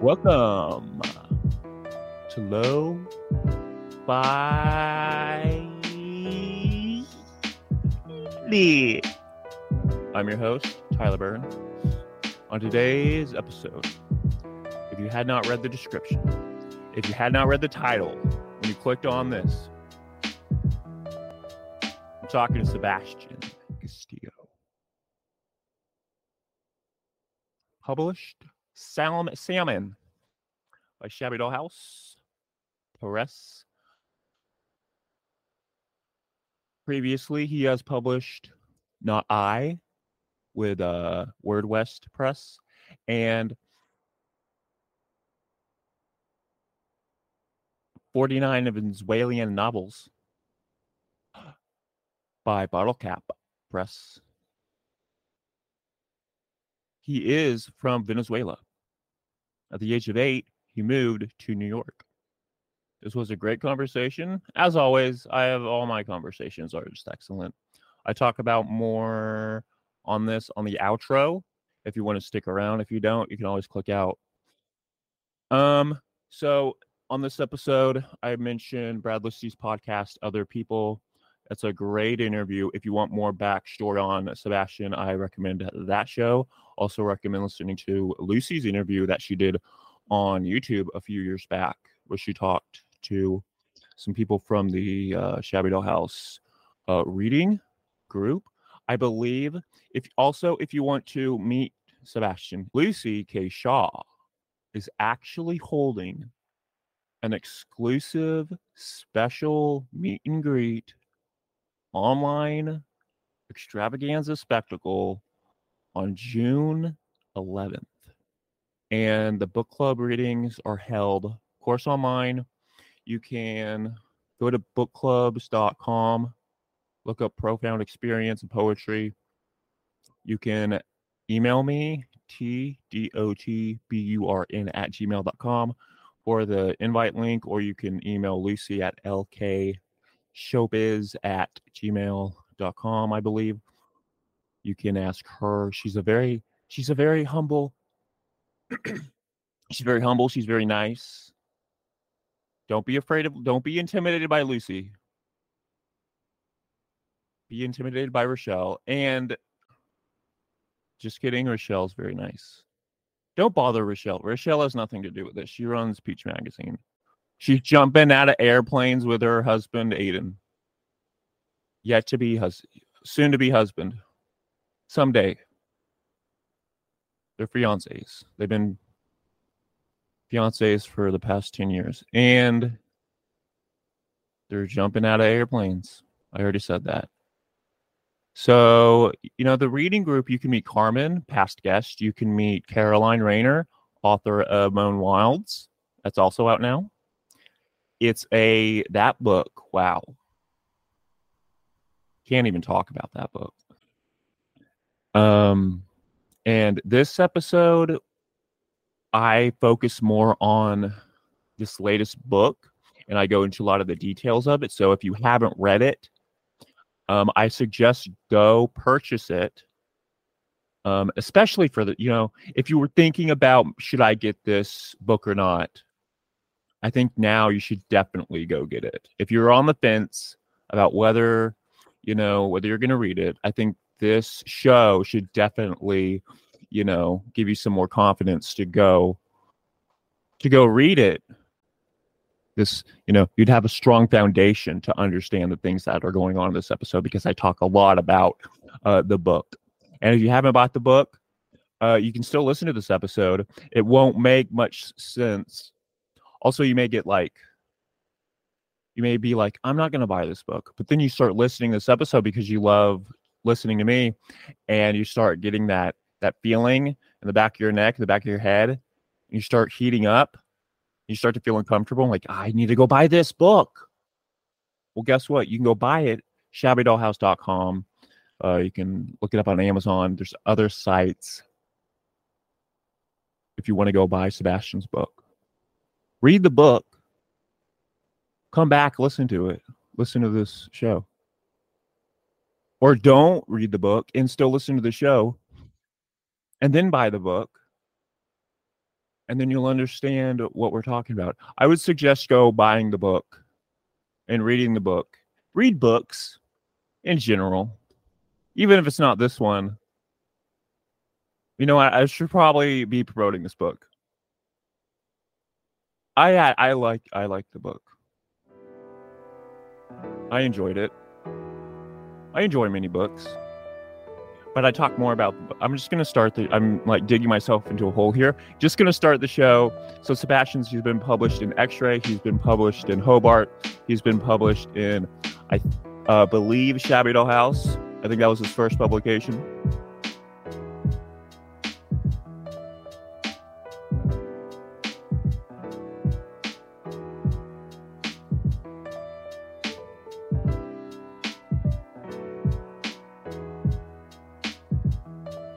Welcome to Low By Lee. I'm your host, Tyler Byrne. On today's episode, if you had not read the description, if you had not read the title, when you clicked on this, I'm talking to Sebastian Castillo. Published Salmon, Salmon by Shabby Doll House Press. Previously, he has published Not I with uh, Word West Press and 49 Venezuelan novels by Bottle Cap Press. He is from Venezuela. At the age of eight, he moved to New York. This was a great conversation. As always, I have all my conversations are just excellent. I talk about more on this on the outro. If you want to stick around, if you don't, you can always click out. Um, so on this episode, I mentioned Brad Listi's podcast, Other People. That's a great interview. If you want more backstory on Sebastian, I recommend that show. Also, recommend listening to Lucy's interview that she did on YouTube a few years back, where she talked to some people from the uh, Shabby Doll House uh, reading group. I believe. If also, if you want to meet Sebastian, Lucy K. Shaw is actually holding an exclusive special meet and greet online extravaganza spectacle on June 11th. And the book club readings are held, of course, online. You can go to bookclubs.com, look up Profound Experience and Poetry. You can email me, tdotburn at gmail.com for the invite link, or you can email Lucy at lk showbiz at gmail.com, I believe. You can ask her. She's a very she's a very humble. she's very humble. She's very nice. Don't be afraid of don't be intimidated by Lucy. Be intimidated by Rochelle. And just kidding, Rochelle's very nice. Don't bother Rochelle. Rochelle has nothing to do with this. She runs Peach Magazine. She's jumping out of airplanes with her husband, Aiden. Yet to be hus- soon to be husband. Someday. They're fiancés. They've been fiancés for the past 10 years. And they're jumping out of airplanes. I already said that. So, you know, the reading group, you can meet Carmen, past guest. You can meet Caroline Rayner, author of Moan Wilds. That's also out now it's a that book wow. Can't even talk about that book. Um and this episode i focus more on this latest book and i go into a lot of the details of it. So if you haven't read it um, i suggest go purchase it. Um, especially for the you know if you were thinking about should i get this book or not I think now you should definitely go get it. If you're on the fence about whether, you know, whether you're going to read it, I think this show should definitely, you know, give you some more confidence to go to go read it. This, you know, you'd have a strong foundation to understand the things that are going on in this episode because I talk a lot about uh, the book. And if you haven't bought the book, uh, you can still listen to this episode. It won't make much sense also you may get like you may be like i'm not going to buy this book but then you start listening this episode because you love listening to me and you start getting that that feeling in the back of your neck in the back of your head you start heating up. You start to feel uncomfortable like i need to go buy this book. Well guess what? You can go buy it shabbydollhouse.com uh, you can look it up on amazon. There's other sites if you want to go buy sebastian's book read the book, come back, listen to it, listen to this show. Or don't read the book and still listen to the show and then buy the book. and then you'll understand what we're talking about. I would suggest go buying the book and reading the book. Read books in general, even if it's not this one. You know, I, I should probably be promoting this book. I I like I like the book. I enjoyed it. I enjoy many books but I talk more about. I'm just gonna start the. I'm like digging myself into a hole here. Just gonna start the show. So Sebastian's. He's been published in X-Ray. He's been published in Hobart. He's been published in, I uh, believe, Shabby Doll House. I think that was his first publication.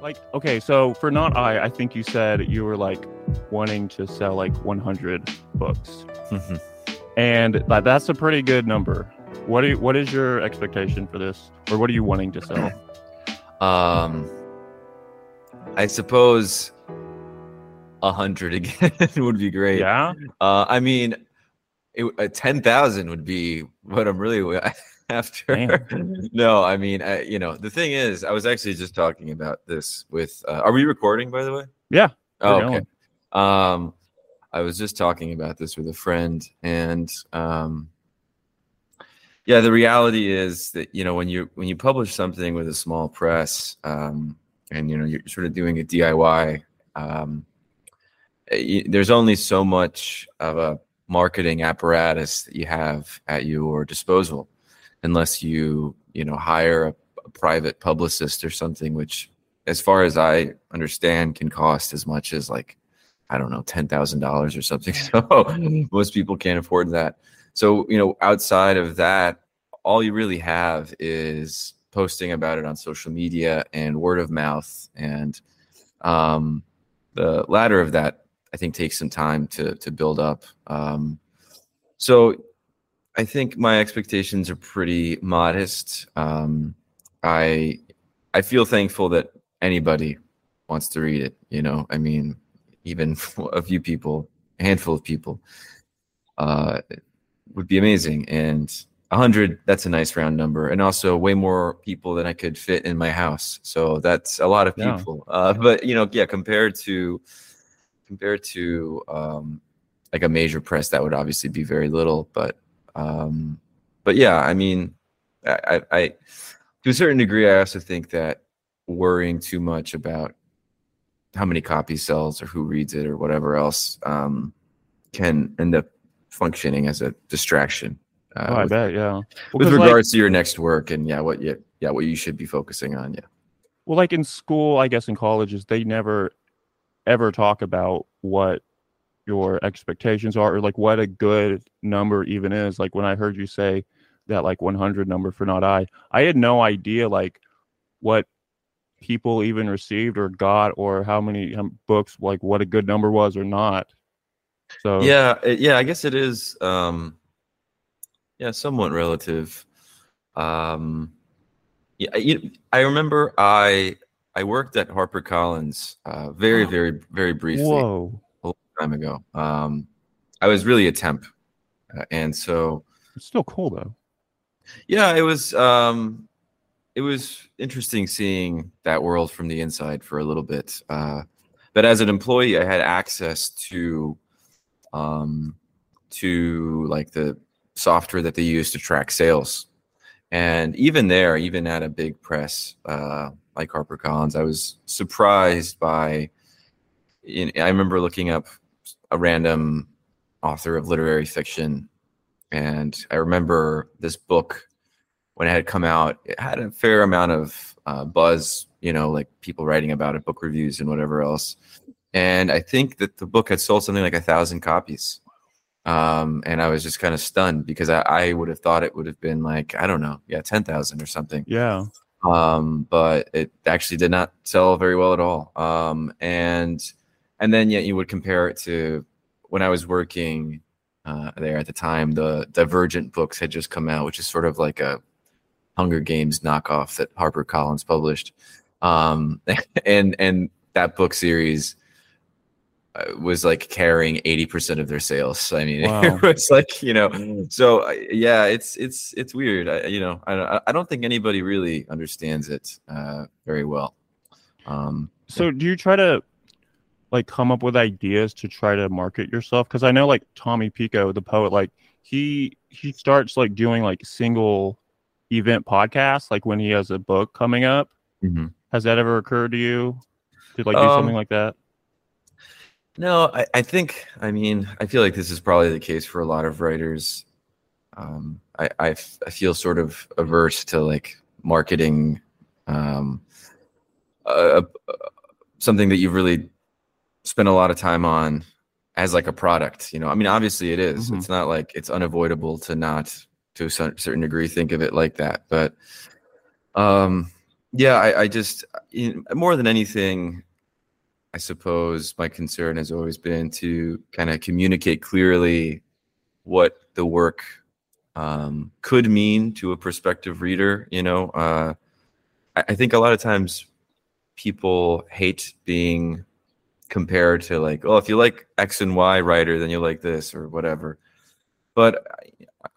Like okay so for not i i think you said you were like wanting to sell like 100 books. Mm-hmm. and that, that's a pretty good number. What do you, what is your expectation for this? Or what are you wanting to sell? Um i suppose a hundred again would be great. Yeah? Uh i mean it, uh, 10,000 would be what i'm really after. no, I mean, I, you know, the thing is, I was actually just talking about this with. Uh, are we recording, by the way? Yeah. Oh, okay. Um, I was just talking about this with a friend, and um, yeah, the reality is that you know when you when you publish something with a small press, um, and you know you're sort of doing a DIY. Um, eh, there's only so much of a marketing apparatus that you have at your disposal unless you you know hire a, a private publicist or something which as far as i understand can cost as much as like i don't know $10000 or something. So most people can't afford that. So you know outside of that all you really have is posting about it on social media and word of mouth. And um, the latter of that i think takes some time to to build up. Um, so I think my expectations are pretty modest. Um, I I feel thankful that anybody wants to read it. You know, I mean, even a few people, a handful of people, uh, would be amazing. And a hundred, that's a nice round number, and also way more people than I could fit in my house. So that's a lot of people. Yeah. Uh, but you know, yeah, compared to compared to um, like a major press, that would obviously be very little. But um, but yeah, I mean, I, I, to a certain degree, I also think that worrying too much about how many copies sells or who reads it or whatever else um, can end up functioning as a distraction. Uh, oh, I with, bet, yeah. Well, with regards like, to your next work and yeah, what you yeah what you should be focusing on, yeah. Well, like in school, I guess in colleges, they never ever talk about what your expectations are or like what a good number even is. Like when i heard you say that like 100 number for not i i had no idea like what people even received or got or how many books like what a good number was or not. So yeah yeah i guess it is um yeah somewhat relative. Um yeah you, i remember i i worked at harper collins uh very very very briefly. Whoa time ago. Um, I was really a temp, uh, and so it's still cool though. Yeah, it was. Um, it was interesting seeing that world from the inside for a little bit. Uh, but as an employee, I had access to, um, to like the software that they use to track sales, and even there, even at a big press uh, like HarperCollins, I was surprised by. In, I remember looking up a random author of literary fiction. And I remember this book when it had come out, it had a fair amount of uh, buzz, you know, like people writing about it, book reviews and whatever else. And I think that the book had sold something like a thousand copies. Um, and I was just kind of stunned because I, I would have thought it would have been like, I don't know, yeah, 10,000 or something. Yeah. Um, but it actually did not sell very well at all. Um, and and then yet you would compare it to when I was working uh, there at the time. The Divergent books had just come out, which is sort of like a Hunger Games knockoff that Harper Collins published, um, and and that book series uh, was like carrying 80% of their sales. I mean, Wow. it was like, you know, so uh, yeah, it's, it's, it's weird. I, you know, I, I don't think anybody really understands it uh, very well. Um, So do you try to like come up with ideas to try to market yourself? Because I know like Tommy Pico, the poet, like he he starts like doing like single event podcasts, like when he has a book coming up. Has that ever occurred to you to like do something Um, like that? No, I, I think, I mean, I feel like this is probably the case for a lot of writers. Um, I, I, f- I feel sort of averse to like marketing um, a, a- something that you've really spent a lot of time on as like a product. You know, I mean, obviously it is. Mhm. It's not like it's unavoidable to not, to a certain degree, think of it like that. But um, yeah, I, I just, you know, more than anything, I suppose my concern has always been to kind of communicate clearly what the work um, could mean to a prospective reader. You know, uh, I, I think a lot of times people hate being compared to like, oh, if you like X and Y writer, then you like this or whatever. But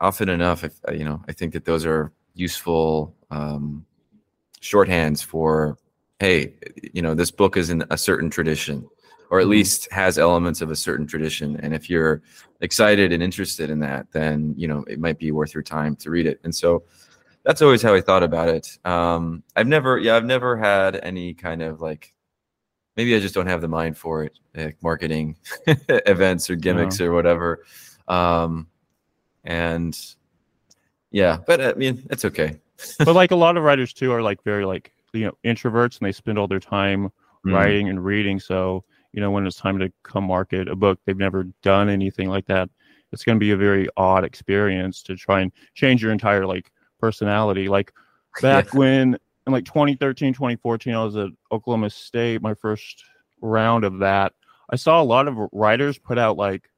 often enough, if, uh, you know, I think that those are useful um, shorthands for hey, you know, this book is in a certain tradition, or at Mhm. least has elements of a certain tradition. And if you're excited and interested in that, then you know it might be worth your time to read it. And so that's always how I thought about it. Um, I've never, yeah, I've never had any kind of like, maybe I just don't have the mind for it, like marketing events or gimmicks or whatever. Um, and yeah, but I mean, it's okay. but like a lot of writers too are like very like you know introverts and they spend all their time Mm. writing and reading. So, you know, when it's time to come market a book, they've never done anything like that. It's going to be a very odd experience to try and change your entire like personality. Like back when in like 2013, 2014, I was at Oklahoma State, my first round of that. I saw a lot of writers put out like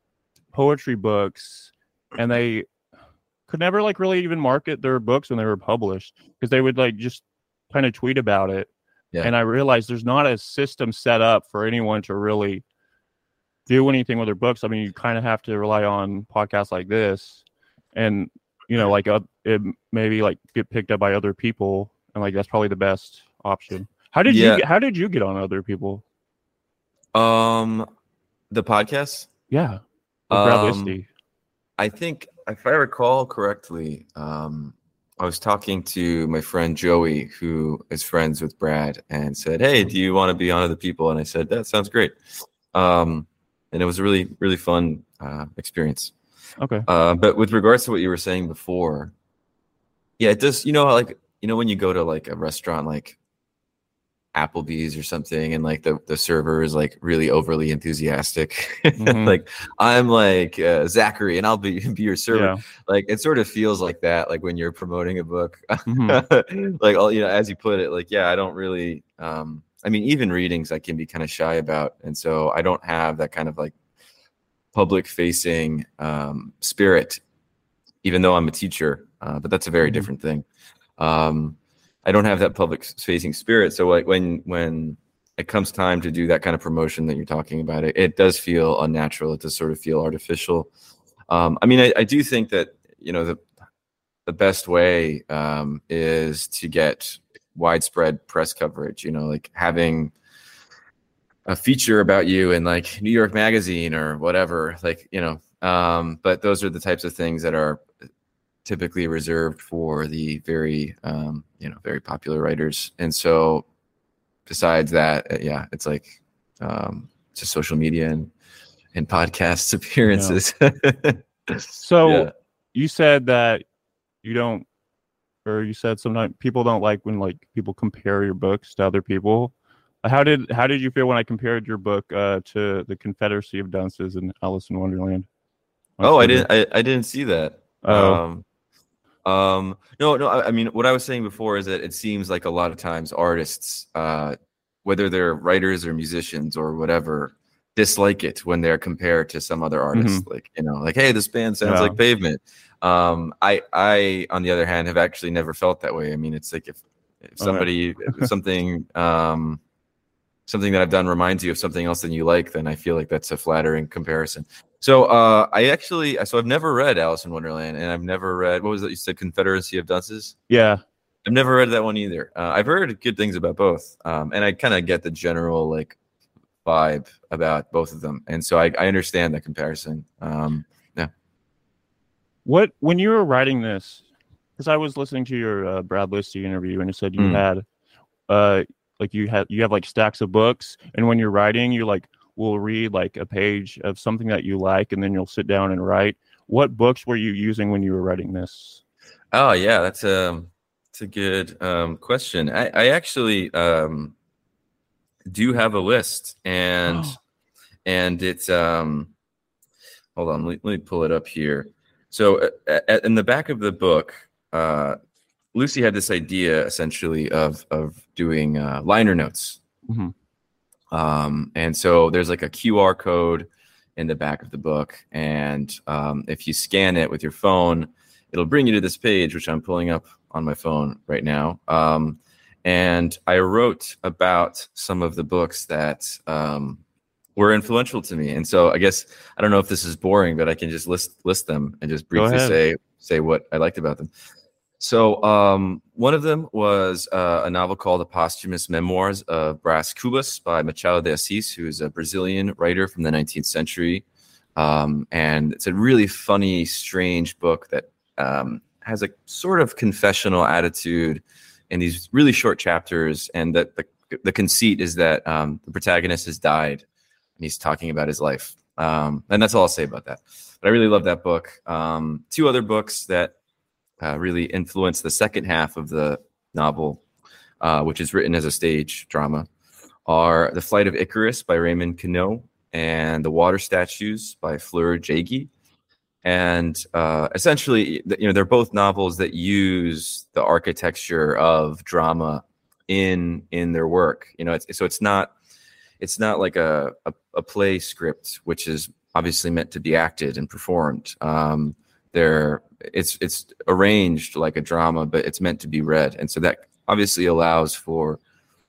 poetry books and they could never like really even market their books when they were published because they would like just kind of tweet about it Yeah. and I realized there's not a system set up for anyone to really do anything with their books. I mean, you kind of have to rely on podcasts like this, and you know, like uh, it maybe like get picked up by other people, and like that's probably the best option. How did Yeah. you how did you get on other people? Um, the podcast. Yeah, Um, I think, if I recall correctly, um, I was talking to my friend Joey, who is friends with Brad, and said, "Hey, do you want to be on other people?" And I said, "That sounds great." Um, and it was a really, really fun uh, experience. Okay. Uh, but with regards to what you were saying before, yeah, it does. You know, like you know, when you go to like a restaurant, like Applebee's or something, and like the the server is like really overly enthusiastic, Mhm. like I'm like uh, Zachary, and I'll be be your server. Yeah. Like it sort of feels like that, like when you're promoting a book. Mhm. like all you know, as you put it, like yeah, I don't really. um I mean, even readings I can be kind of shy about, and so I don't have that kind of like public facing um, spirit, even though I'm a teacher. Uh, but that's a very Mhm. different thing. Um, I don't have that public facing spirit. So like when when it comes time to do that kind of promotion that you're talking about, it, it does feel unnatural. It does sort of feel artificial. Um, I mean, I, I do think that you know the the best way um, is to get widespread press coverage. You know, like having a feature about you in like New York Magazine or whatever. Like you know, um, but those are the types of things that are typically reserved for the very um, you know very popular writers. And so, besides that, uh, yeah, it's like um, just social media and and podcasts appearances. So Yeah. you said that you don't, or you said sometimes people don't like when like people compare your books to other people. How did how did you feel when I compared your book uh, to the Confederacy of Dunces and Alice in Wonderland? Oh, I didn't. I, I didn't see that. Oh. Um, um, no, no. I, I mean, what I was saying before is that it seems like a lot of times artists, uh, whether they're writers or musicians or whatever, dislike it when they're compared to some other artist. Like you know, like hey, this band sounds Mm-hmm. Yeah. like Pavement. Um, I, I, on the other hand, have actually never felt that way. I mean, it's like if, if somebody if something um something that I've done reminds you of something else that you like, then I feel like that's a flattering comparison. So uh, I actually, so I've never read Alice in Wonderland, and I've never read what was it you said, Confederacy of Dunces? Yeah, I've never read that one either. Uh, I've heard good things about both, um, and I kind of get the general like vibe about both of them, and so I, I understand the comparison. Um, yeah. What when you were writing this? Because I was listening to your uh, Brad Listi interview, and it said you Mm. had, uh, like you had you have like stacks of books, and when you're writing, you're like will read like a page of something that you like, and then you'll sit down and write. What books were you using when you were writing this? Oh yeah, that's a that's a good um, question. I, I actually um, do have a list, and and it's um, hold on, let me, let me pull it up here. So uh, in the back of the book, uh, Lucy had this idea essentially of of doing uh, liner notes, Mhm. Um, and so there's like a QR code in the back of the book, and um, if you scan it with your phone, it'll bring you to this page, which I'm pulling up on my phone right now. Um, and I wrote about some of the books that um, were influential to me. And so I guess I don't know if this is boring, but I can just list list them and just briefly say say what I liked about them. So um, one of them was uh, a novel called The Posthumous Memoirs of Brás Cubas by Machado de Assis, who is a Brazilian writer from the 19th century. Um, and it's a really funny, strange book that um, has a sort of confessional attitude in these really short chapters. And that the, the conceit is that um, the protagonist has died and he's talking about his life. Um, and that's all I'll say about that. But I really love that book. Um, two other books that uh, really influenced the second half of the novel, uh, which is written as a stage drama, are The Flight of Icarus by Raymond Queneau and The Water Statues by Fleur Jaeggy. And uh, essentially, you know, they're both novels that use the architecture of drama in in their work. You know, it's, so it's not it's not like a, a a play script, which is obviously meant to be acted and performed. Um, they're it's it's arranged like a drama, but it's meant to be read, and so that obviously allows for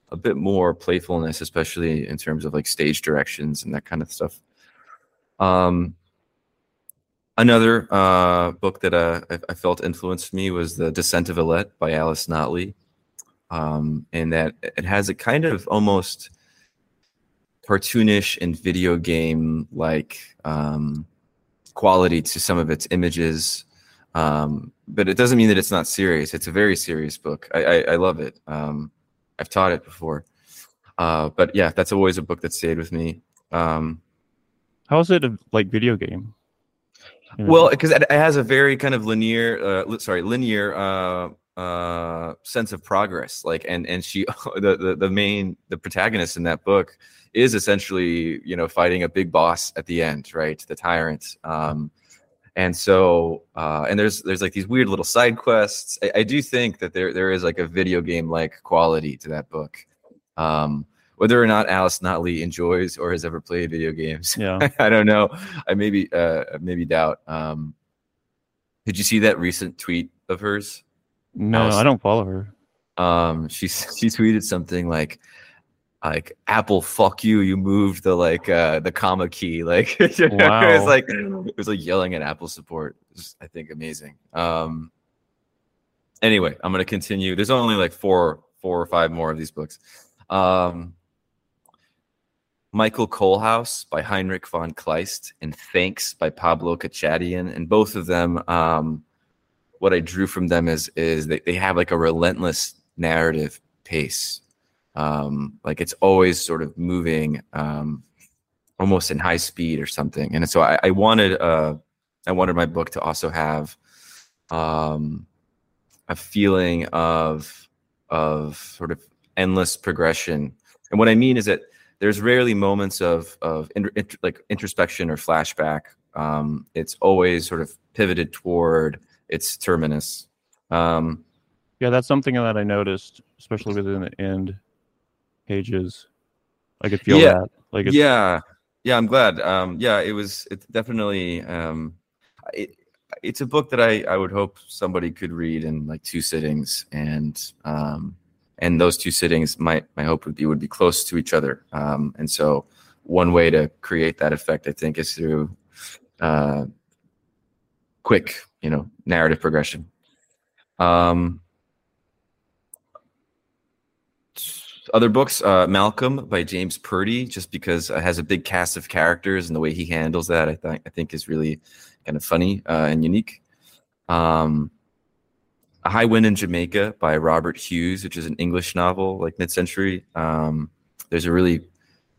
a bit more playfulness, especially in terms of like stage directions and that kind of stuff. Um, another uh, book that uh, I, felt influenced me was The Descent of Alette by Alice Notley, um, and that it has a kind of almost cartoonish and video game like um, quality to some of its images. Um, but it doesn't mean that it's not serious. It's a very serious book. I, I, I love it. Um, I've taught it before. Uh, but yeah, that's always a book that stayed with me. Um, How is it a like video game? You know? well, because it, it has a very kind of linear, uh, li- sorry, linear uh, uh, sense of progress. Like, and and she, the, the the main, the protagonist in that book is essentially, you know, fighting a big boss at the end, right? The tyrant. Um, and so, uh, and there's there's like these weird little side quests. I, I do think that there there is like a video game like quality to that book. Um, whether or not Alice Notley enjoys or has ever played video games, yeah. I don't know. I maybe uh maybe doubt. Um did you see that recent tweet of hers? No, Alice- I don't follow her. Um she she tweeted something like like Apple fuck you, you moved the like uh the comma key. Like it was like it was like yelling at Apple support. Was, I think amazing. Um anyway, I'm gonna continue. There's only like four four or five more of these books. Um Michael Kohlhaas by Heinrich von Kleist and Thanks by Pablo Katchadjian. And both of them, um, what I drew from them is is they, they have like a relentless narrative pace. Um, like it's always sort of moving um, almost in high speed or something. And so I, I wanted uh, I wanted my book to also have um, a feeling of of sort of endless progression. And what I mean is that there's rarely moments of of like introspection or flashback. Um, it's always sort of pivoted toward its terminus. Um, Yeah, that's something that I noticed, especially within the end pages. I could feel Yeah. that. Like it's, yeah, yeah, I'm glad. Um, yeah, it was. It's definitely. Um, it, it's a book that I I would hope somebody could read in like two sittings and um, and those two sittings, my my hope would be would be close to each other. Um, and so, one way to create that effect, I think, is through uh, quick, you know, narrative progression. Um, other books, uh, Malcolm by James Purdy, just because it has a big cast of characters and the way he handles that, I think I think is really kind of funny uh, and unique. Um, a High Wind in Jamaica by Robert Hughes, which is an English novel, like mid-century. Um, there's a really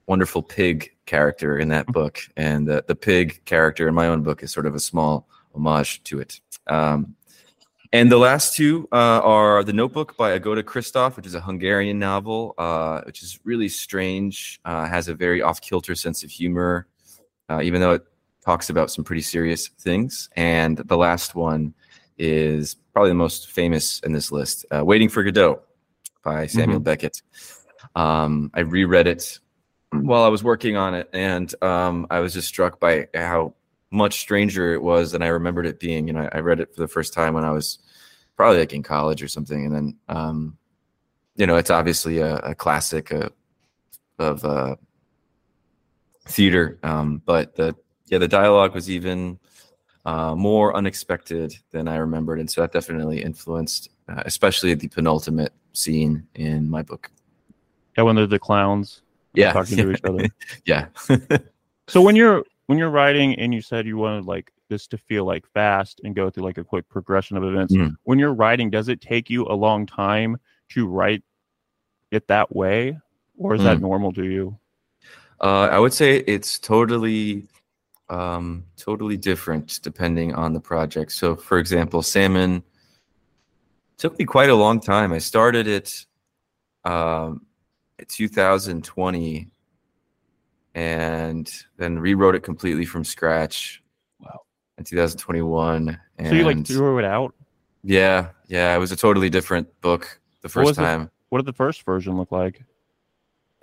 wonderful pig character in that book, and the, the pig character in my own book is sort of a small homage to it. Um, and the last two uh, are The Notebook by Agota Kristof, which is a Hungarian novel, uh, which is really strange, uh, has a very off kilter sense of humor, uh, even though it talks about some pretty serious things. And the last one is probably the most famous in this list uh, Waiting for Godot by Samuel mm-hmm. Beckett. Um, I reread it while I was working on it, and um, I was just struck by how much stranger it was than I remembered it being. You know, I read it for the first time when I was probably like in college or something, and then um, you know, it's obviously a, a classic uh, of uh, theater, um, but the yeah, the dialogue was even uh, more unexpected than I remembered, and so that definitely influenced, uh, especially the penultimate scene in my book. Yeah, when they're the clowns, yeah, talking to each other. yeah. so when you're when you're writing and you said you wanted like this to feel like fast and go through like a quick progression of events mm. when you're writing does it take you a long time to write it that way or is mm. that normal to you uh, i would say it's totally um, totally different depending on the project so for example salmon took me quite a long time i started it um, 2020 and then rewrote it completely from scratch. Wow. In 2021. so you like threw it out? Yeah, yeah. It was a totally different book the first time. The, what did the first version look like?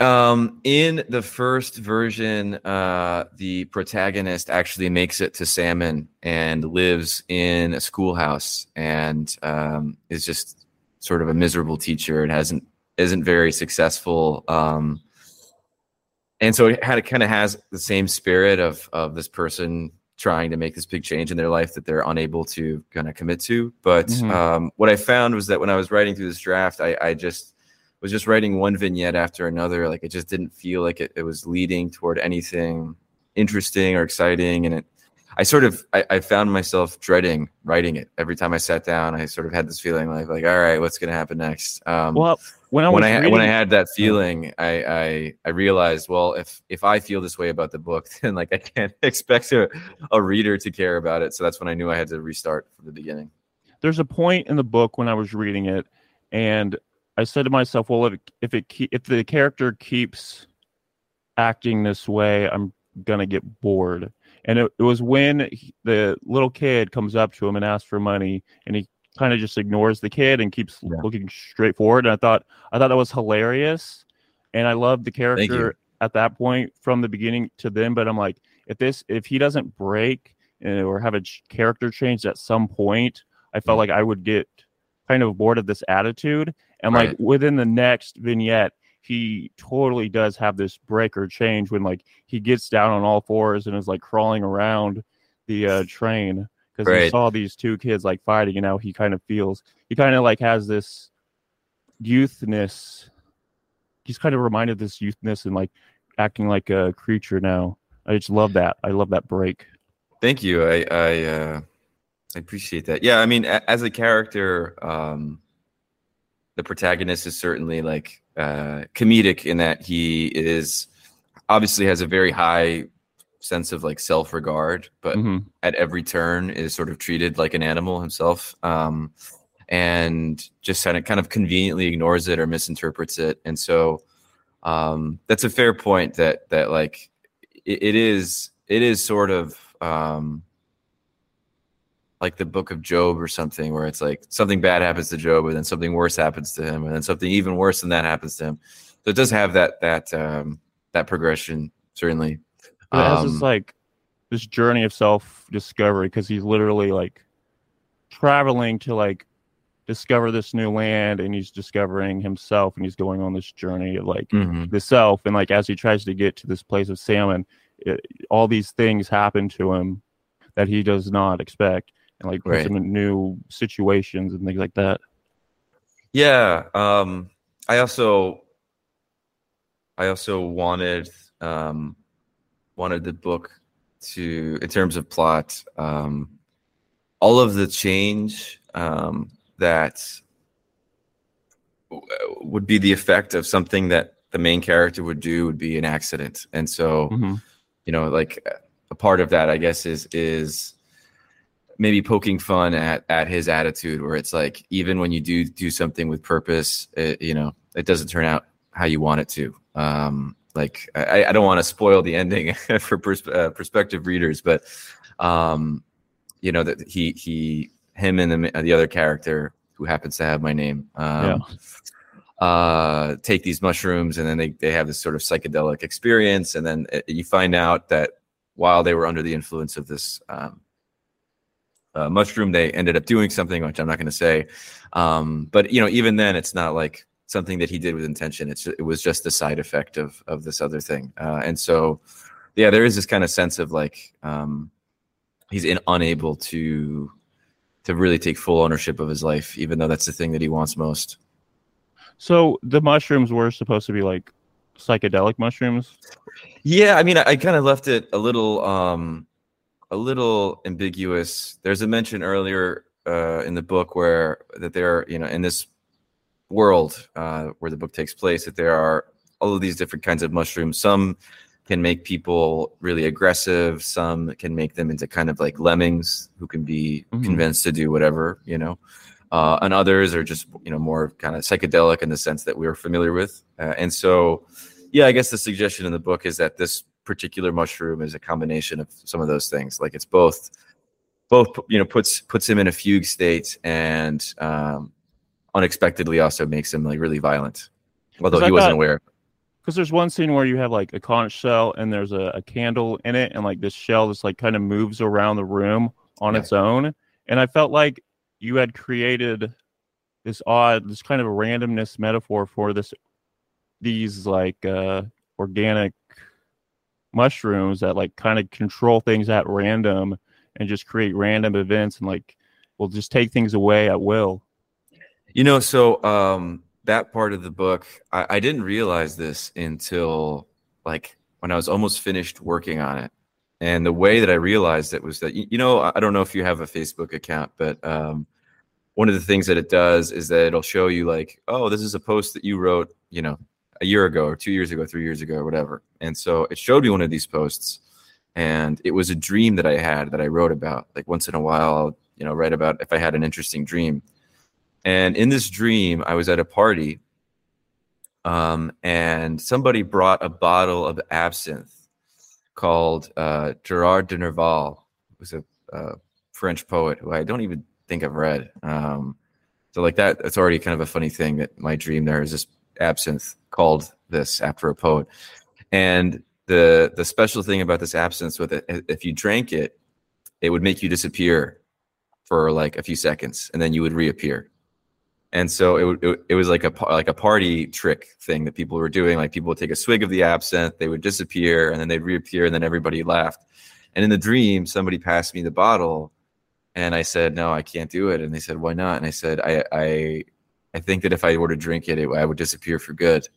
Um, in the first version, uh, the protagonist actually makes it to Salmon and lives in a schoolhouse and um, is just sort of a miserable teacher and hasn't isn't very successful. Um, and so it had it kind of has the same spirit of of this person trying to make this big change in their life that they're unable to kind of commit to. But mm-hmm. um, what I found was that when I was writing through this draft, I, I, just was just writing one vignette after another. Like it just didn't feel like it, it was leading toward anything interesting or exciting, and it. I sort of I, I found myself dreading writing it every time I sat down. I sort of had this feeling like like all right, what's going to happen next? Um, well, when I when I reading, when I had that feeling, I, I I realized, well, if if I feel this way about the book, then like I can't expect a, a reader to care about it. So that's when I knew I had to restart from the beginning. There's a point in the book when I was reading it, and I said to myself, well, if if it if the character keeps acting this way, I'm gonna get bored. And it, it was when he, the little kid comes up to him and asks for money, and he kind of just ignores the kid and keeps yeah. looking straight forward. And I thought I thought that was hilarious, and I loved the character at that point from the beginning to then. But I'm like, if this if he doesn't break uh, or have a character change at some point, I felt yeah. like I would get kind of bored of this attitude. And right. like within the next vignette, he totally does have this break or change when like he gets down on all fours and is like crawling around the uh, train because right. he saw these two kids like fighting and now he kind of feels he kind of like has this youthness. He's kind of reminded of this youthness and like acting like a creature now. I just love that. I love that break. Thank you. I i uh i appreciate that. Yeah i mean a- as a character um the protagonist is certainly like uh comedic in that he is obviously has a very high sense of like self regard, but mm-hmm. at every turn is sort of treated like an animal himself. Um, and just kind of kind of conveniently ignores it or misinterprets it. And so um, that's a fair point that that like it, it is it is sort of um, like the book of Job or something, where it's like something bad happens to Job, and then something worse happens to him, and then something even worse than that happens to him. So it does have that that um, that progression certainly. It has um, this like this journey of self discovery because he's literally like traveling to like discover this new land and he's discovering himself and he's going on this journey of like Mhm. the self and like as he tries to get to this place of salmon it, all these things happen to him that he does not expect and like Right. new situations and things like that Yeah. Um, I also, I also wanted, um, wanted the book to, in terms of plot, um, all of the change um, that w- would be the effect of something that the main character would do would be an accident, and so Mhm. you know, like a part of that, I guess, is is maybe poking fun at at his attitude, where it's like even when you do do something with purpose, it, you know, it doesn't turn out how you want it to. Um, like I, I don't want to spoil the ending for pers- uh, prospective readers, but um, you know that he he him and the, the other character who happens to have my name. Um, uh, take these mushrooms and then they, they have this sort of psychedelic experience. And then uh, you find out that while they were under the influence of this um, uh, mushroom, they ended up doing something, which I'm not going to say. Um, but, you know, even then, it's not like something that he did with intention. It's, it was just a side effect of, of this other thing. Uh, and so, yeah, there is this kind of sense of like um, he's in, unable to to really take full ownership of his life, even though that's the thing that he wants most. so the mushrooms were supposed to be like psychedelic mushrooms Yeah, I mean, I, I kind of left it a little, um, a little ambiguous. There's a mention earlier uh, in the book where that there, are, you know, in this world uh, where the book takes place, that there are all of these different kinds of mushrooms. Some can make people really aggressive. Some can make them into kind of like lemmings who can be Mhm. convinced to do whatever, you know. Uh, and others are just, you know, more kind of psychedelic in the sense that we're familiar with. Uh, and so, yeah, I guess the suggestion in the book is that this particular mushroom is a combination of some of those things. Like it's both, both you know, puts puts him in a fugue state and um, unexpectedly also makes him like really violent, although he wasn't thought- aware. because there's one scene where you have like a conch shell and there's a, a candle in it and like this shell just like kind of moves around the room on Yeah. its own and i felt like you had created this odd this kind of a randomness metaphor for this these like uh organic mushrooms that like kind of control things at random and just create random events and like will just take things away at will You know, so um, that part of the book, I, I didn't realize this until like when I was almost finished working on it. And the way that I realized it was that, you, know, I don't know if you have a Facebook account, but um, one of the things that it does is that it'll show you, like, oh, this is a post that you wrote, you know, a year ago or two years ago, three years ago, or whatever. And so it showed me one of these posts. And it was a dream that I had that I wrote about. Like once in a while, I'll, you know, write about if I had an interesting dream. And in this dream, I was at a party, um, and somebody brought a bottle of absinthe called uh, Gerard de Nerval, who was a French poet who I don't even think I've read. Um, so, like that, it's already kind of a funny thing that my dream there is this absinthe called this after a poet. And the the special thing about this absinthe with it, if you drank it, it would make you disappear for like a few seconds, and then you would reappear. And so it, it, it was like a like a party trick thing that people were doing. Like people would take a swig of the absinthe they would disappear and then they'd reappear and then everybody laughed. And in the dream somebody passed me the bottle and i said no i can't do it. And they said why not? And i said i i i think that if i were to drink it, it i would disappear for good.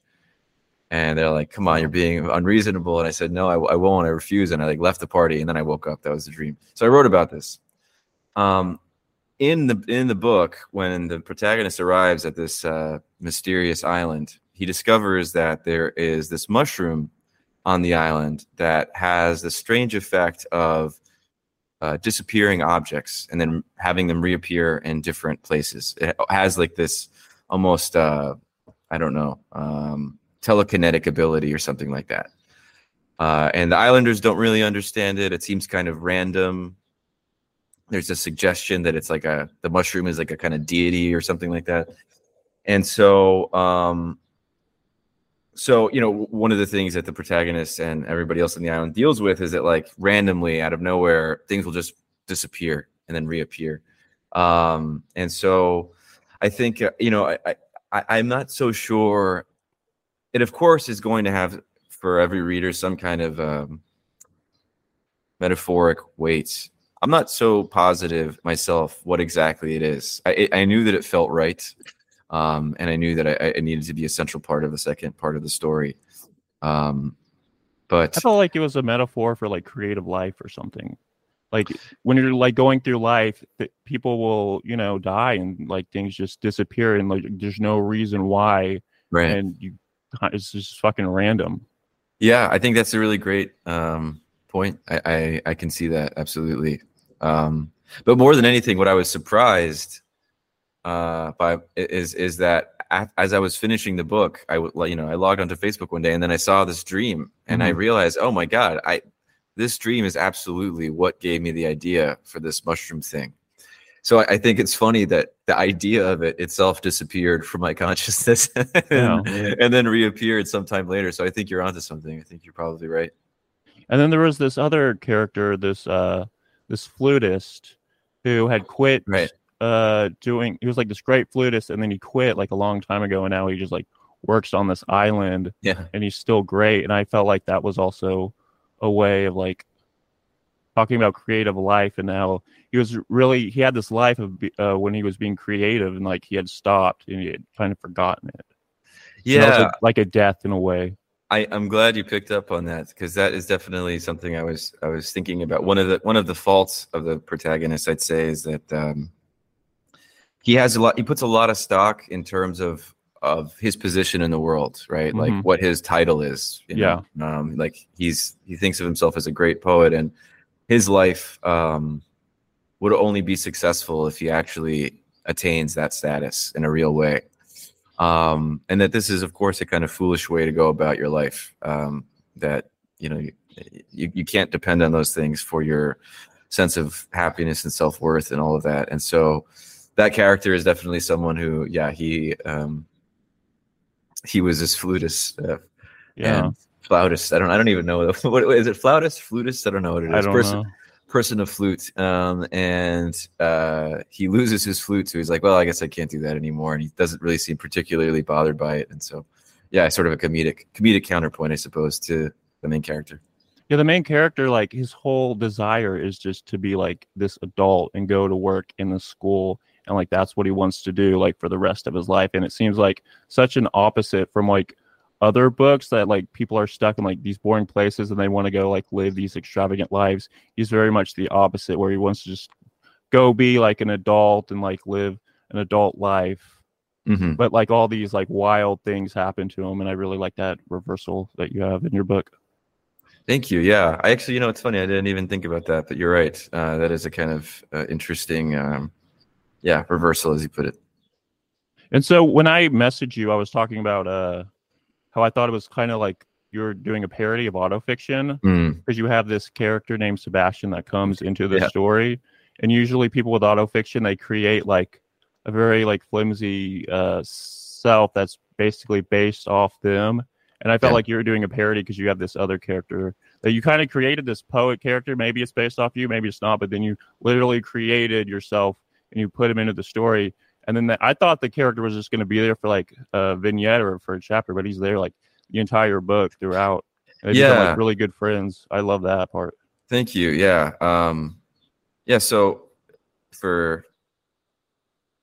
And they're like come on you're being unreasonable. And i said no I, I won't i refuse. And i like left the party and then i woke up. That was the dream. So i wrote about this. Um in the in the book when the protagonist arrives at this uh, mysterious island he discovers that there is this mushroom on the island that has the strange effect of uh, disappearing objects and then having them reappear in different places. It has like this almost uh, i don't know um, telekinetic ability or something like that. Uh, and the islanders don't really understand it. It seems kind of random. There's a suggestion that it's like a the mushroom is like a kind of deity or something like that. And so um so you know one of the things that the protagonist and everybody else on the island deals with is that like randomly out of nowhere things will just disappear and then reappear. Um and so I think uh, you know I, I I'm not so sure. It of course is going to have for every reader some kind of um, metaphoric weight. I'm not so positive myself what exactly it is. I, I knew that it felt right, um, and I knew that I, I, needed to be a central part of the second part of the story. Um, but I felt like it was a metaphor for like creative life or something. Like when you're like going through life, that people will you know die and like things just disappear and like there's no reason why, right? And you, it's just fucking random. Yeah, I think that's a really great um, point. I, I, I can see that absolutely. Um, but more than anything, what I was surprised uh, by is is that as I was finishing the book, I would, you know I logged onto Facebook one day and then I saw this dream and mm-hmm. I realized, oh my god, I this dream is absolutely what gave me the idea for this mushroom thing. So I, I think it's funny that the idea of it itself disappeared from my consciousness and, yeah. and then reappeared sometime later. So I think you're onto something. I think you're probably right. And then there was this other character, this uh this flutist who had quit right. uh doing he was like this great flutist and then he quit like a long time ago and now he just like works on this island. Yeah. And he's still great. And I felt like that was also a way of like talking about creative life and how he was really he had this life of uh, when he was being creative and like he had stopped and he had kind of forgotten it. Yeah, like, like a death in a way. I, I'm glad you picked up on that because that is definitely something I was I was thinking about. One of the one of the faults of the protagonist, I'd say, is that um, he has a lot. He puts a lot of stock in terms of of his position in the world, right? Mm-hmm. Like what his title is. You know? Yeah. Um, like he's he thinks of himself as a great poet, and his life um, would only be successful if he actually attains that status in a real way. Um, and that this is, of course, a kind of foolish way to go about your life. Um, that you know you, you can't depend on those things for your sense of happiness and self worth and all of that. And so that character is definitely someone who, yeah, he um, he was this flutist. Uh, yeah. flautist. I don't. I don't even know what is it. Flautist, flutist. I don't know what it is. I don't person, know. person of flute. Um, and uh, he loses his flute, so he's like, "Well, I guess I can't do that anymore." And he doesn't really seem particularly bothered by it. And so, yeah, sort of a comedic comedic counterpoint, I suppose, to the main character. Yeah, the main character, like his whole desire is just to be like this adult and go to work in the school and like that's what he wants to do like for the rest of his life. And it seems like such an opposite from like other books that like people are stuck in like these boring places and they want to go like live these extravagant lives. He's very much the opposite where he wants to just go be like an adult and like live an adult life. Mm-hmm. but like all these like wild things happen to him and i really like that reversal that you have in your book. Thank you. Yeah. I actually you know it's funny i didn't even think about that but you're right. Uh, that is a kind of uh, interesting um, yeah reversal as you put it and so when i messaged you i was talking about uh how i thought it was kind of like you're doing a parody of autofiction because mm. you have this character named sebastian that comes into the Yeah. story and usually people with autofiction they create like a very like flimsy uh self that's basically based off them and i felt Yeah. like you were doing a parody because you have this other character that you kind of created this poet character maybe it's based off you maybe it's not but then you literally created yourself and you put him into the story. And then the, I thought the character was just going to be there for like a vignette or for a chapter, but he's there like the entire book throughout. They become, Yeah. like really good friends. I love that part. Thank you. Yeah. Um, yeah. So, for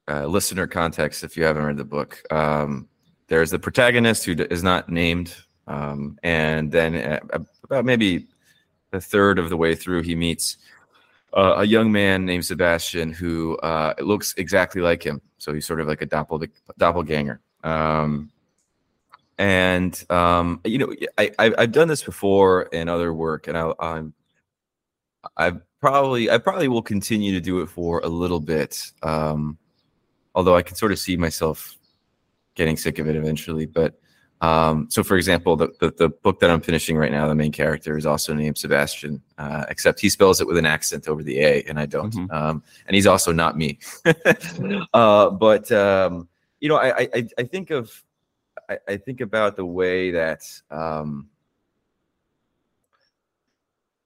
uh, listener context, if you haven't read the book, um, there's the protagonist who is not named, um, and then uh, about maybe a third of the way through, he meets uh, a young man named Sebastian who uh, looks exactly like him. So he's sort of like a doppel- doppelganger. Um, and um, you know, I, I've done this before in other work, and I, I'm I probably I probably will continue to do it for a little bit. Um, although I can sort of see myself getting sick of it eventually. But um, so, for example, the, the the book that I'm finishing right now, the main character is also named Sebastian, uh, except he spells it with an accent over the A, and I don't. Mhm. Um, and he's also not me. uh, but um, you know, I, I I think of I, I think about the way that um,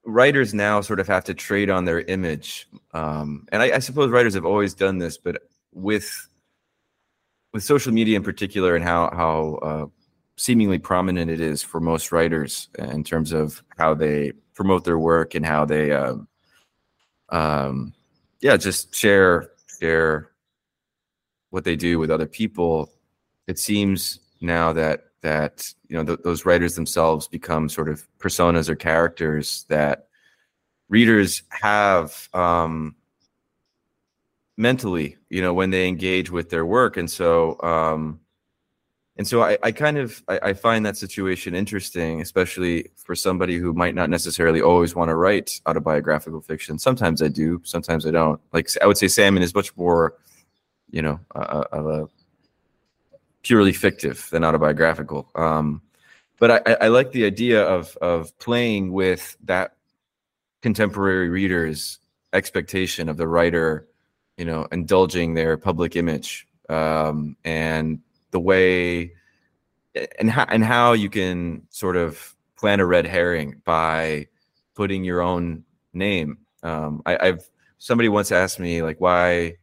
writers now sort of have to trade on their image, um, and I, I suppose writers have always done this, but with with social media in particular and how how uh, seemingly prominent it is for most writers in terms of how they promote their work and how they um, um, yeah just share share what they do with other people it seems now that that you know th- those writers themselves become sort of personas or characters that readers have um, mentally, you know, when they engage with their work. And so, um, and so I, I kind of I, I, find that situation interesting, especially for somebody who might not necessarily always want to write autobiographical fiction. Sometimes I do, sometimes I don't. Like I would say, Salmon is much more, you know, of a purely fictive than autobiographical. Um, but I, I like the idea of of playing with that contemporary reader's expectation of the writer, you know, indulging their public image um, and the way and how and how you can sort of plan a red herring by putting your own name. Um, I, I've somebody once asked me like why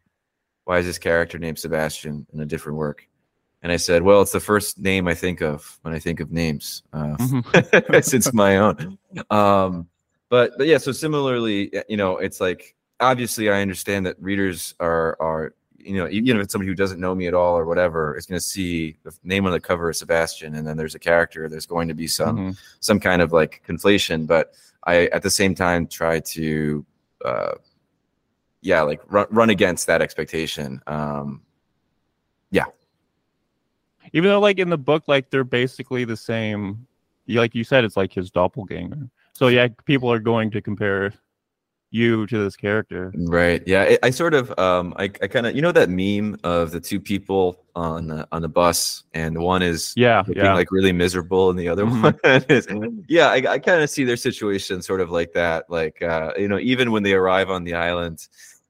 why is this character named Sebastian in a different work? And I said, well, it's the first name I think of when I think of names, uh, mm-hmm. since my own. Um, but but yeah, so similarly, you know, it's like obviously I understand that readers are are you know even if it's somebody who doesn't know me at all or whatever is going to see the name on the cover of Sebastian, and then there's a character. There's going to be some mm-hmm. some kind of like conflation, but I at the same time try to. Uh, yeah, like run, run against that expectation. Um, yeah, even though like in the book like they're basically the same like you said it's like his doppelganger so yeah people are going to compare you to this character right yeah i, I sort of um i, I kind of you know that meme of the two people on the on the bus and one is yeah yeah. like really miserable and the other mm-hmm. one is yeah i, I kind of see their situation sort of like that like uh you know even when they arrive on the island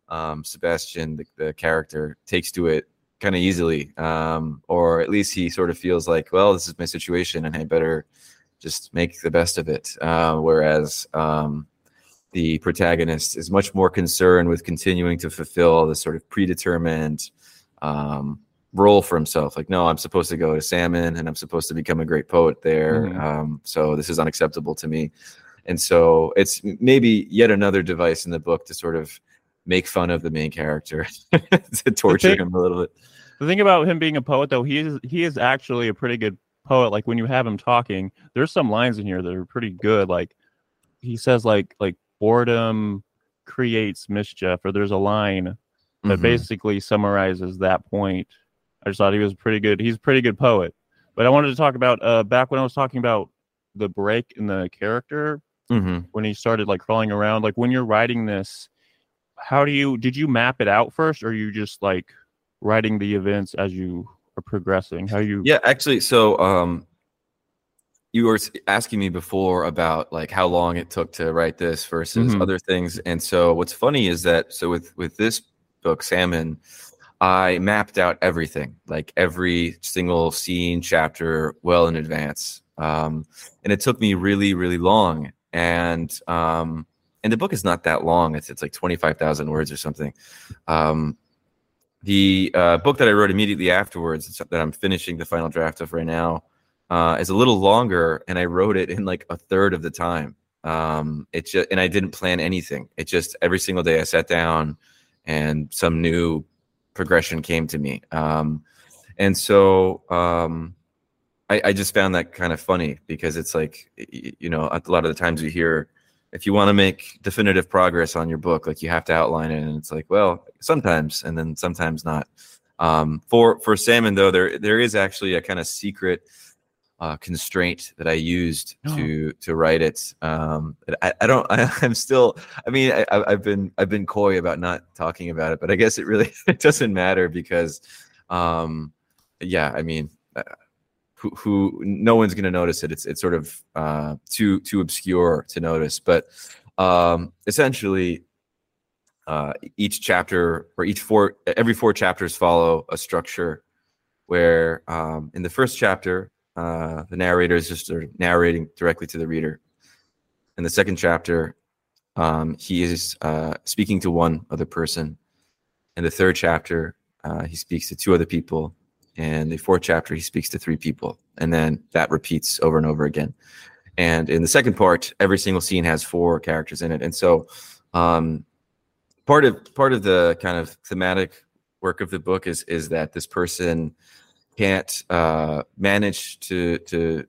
um sebastian the, the character takes to it kind of easily um, or at least he sort of feels like well this is my situation and i better just make the best of it uh, whereas um, the protagonist is much more concerned with continuing to fulfill the sort of predetermined um, role for himself like no i'm supposed to go to salmon and i'm supposed to become a great poet there mm-hmm. Um, so this is unacceptable to me and so it's maybe yet another device in the book to sort of make fun of the main character to torture thing, him a little bit. The thing about him being a poet, though, he is he is actually a pretty good poet. Like when you have him talking, there's some lines in here that are pretty good. Like he says, like like boredom creates mischief, or there's a line that mm-hmm. basically summarizes that point. I just thought he was pretty good. He's a pretty good poet. But I wanted to talk about uh, back when I was talking about the break in the character mm-hmm. when he started like crawling around. Like when you're writing this, how do you did you map it out first or you just like writing the events as you are progressing how you yeah actually so um you were asking me before about like how long it took to write this versus mm-hmm. other things and so what's funny is that so with with this book salmon i mapped out everything like every single scene chapter well in advance um and it took me really really long and um and the book is not that long. It's it's like twenty five thousand words or something. Um, the uh, book that I wrote immediately afterwards, that I'm finishing the final draft of right now, uh, is a little longer, and I wrote it in like a third of the time. Um, it just and I didn't plan anything. It just every single day I sat down, and some new progression came to me. Um, and so um, I, I, just found that kind of funny because it's like you know a lot of the times you hear if you want to make definitive progress on your book, like you have to outline it. And it's like, well, sometimes, and then sometimes not. Um, for for salmon though, there there is actually a kind of secret uh, constraint that I used oh. to to write it. Um, I, I don't. I, am still. I mean, I, have been I've been coy about not talking about it, but I guess it really it doesn't matter because, um, yeah. I mean, uh, who, who no one's going to notice it. It's it's sort of uh, too too obscure to notice. But um, essentially, uh, each chapter or each four every four chapters follow a structure where um, in the first chapter uh, the narrator is just narrating directly to the reader. In the second chapter, um, he is uh, speaking to one other person. In the third chapter, uh, he speaks to two other people and the fourth chapter he speaks to three people, and then that repeats over and over again. And in the second part, every single scene has four characters in it, and so um, part of part of the kind of thematic work of the book is is that this person can't uh, manage to to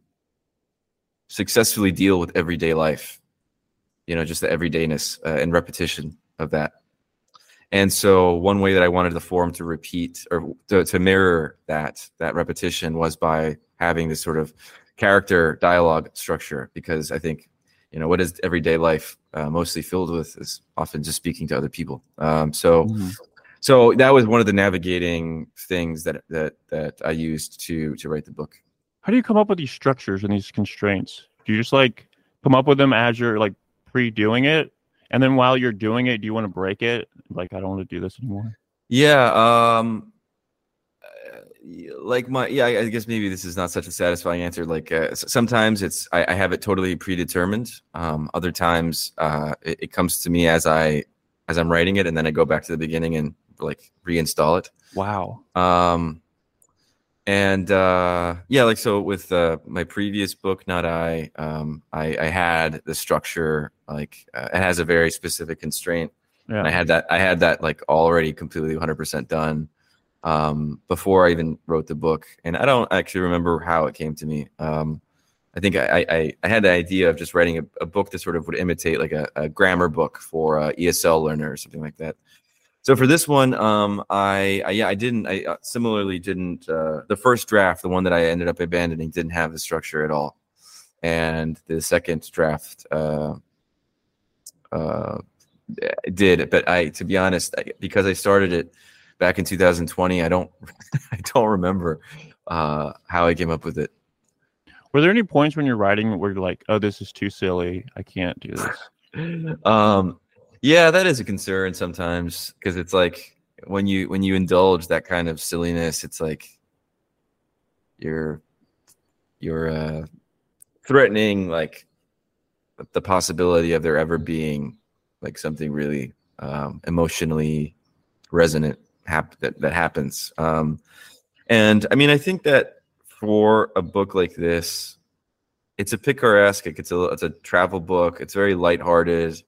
successfully deal with everyday life you know just the everydayness uh, and repetition of that and so one way that i wanted the form to repeat or to, to mirror that that repetition was by having this sort of character dialogue structure because i think you know what is everyday life uh, mostly filled with is often just speaking to other people um, so mm-hmm. So that was one of the navigating things that that that i used to to write the book. How do you come up with these structures and these constraints? Do you just like come up with them as you're like pre-doing it? And then while you're doing it do you want to break it? Like i don't want to do this anymore. Yeah um like my yeah i guess maybe this is not such a satisfying answer. Like uh, sometimes it's I, I, have it totally predetermined. Um other times uh it, it, comes to me as i as i'm writing it and then i go back to the beginning and like reinstall it wow um and uh yeah like so with uh my previous book not i um i i had the structure like uh, it has a very specific constraint yeah. and i had that i had that like already completely 100% done um, before I even wrote the book. And I don't actually remember how it came to me. Um, I think I, I, I, had the idea of just writing a, a, book that sort of would imitate like a, a grammar book for a ESL learner or something like that. So for this one, um, I, I, yeah I didn't I uh, similarly didn't uh, the first draft the one that I ended up abandoning didn't have the structure at all, and the second draft uh, uh, did. But I to be honest, because I started it back in 2020. I don't I don't remember uh, how I came up with it. Were there any points when you're writing where you're like, "Oh, this is too silly. I can't do this." um, yeah, that is a concern sometimes because it's like when you when you indulge that kind of silliness, it's like you're you're uh, threatening like the possibility of there ever being like something really um, emotionally resonant hap- that, that happens. Um, and I mean, I think that for a book like this, it's a picaresque. It's a it's a travel book. It's very lighthearted.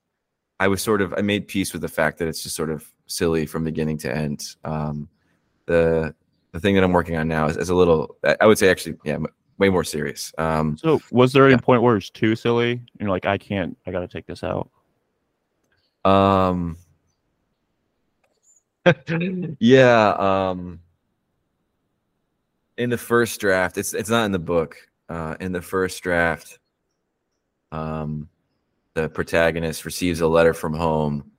I was sort of I made peace with the fact that it's just sort of silly from beginning to end. Um, the the thing that I'm working on now is, is a little I would say actually yeah way more serious. Um, so was there any yeah. point where it's too silly? and You're like I can't I got to take this out. Um, yeah. Um, in the first draft, it's it's not in the book. Uh, in the first draft, um, the protagonist receives a letter from home,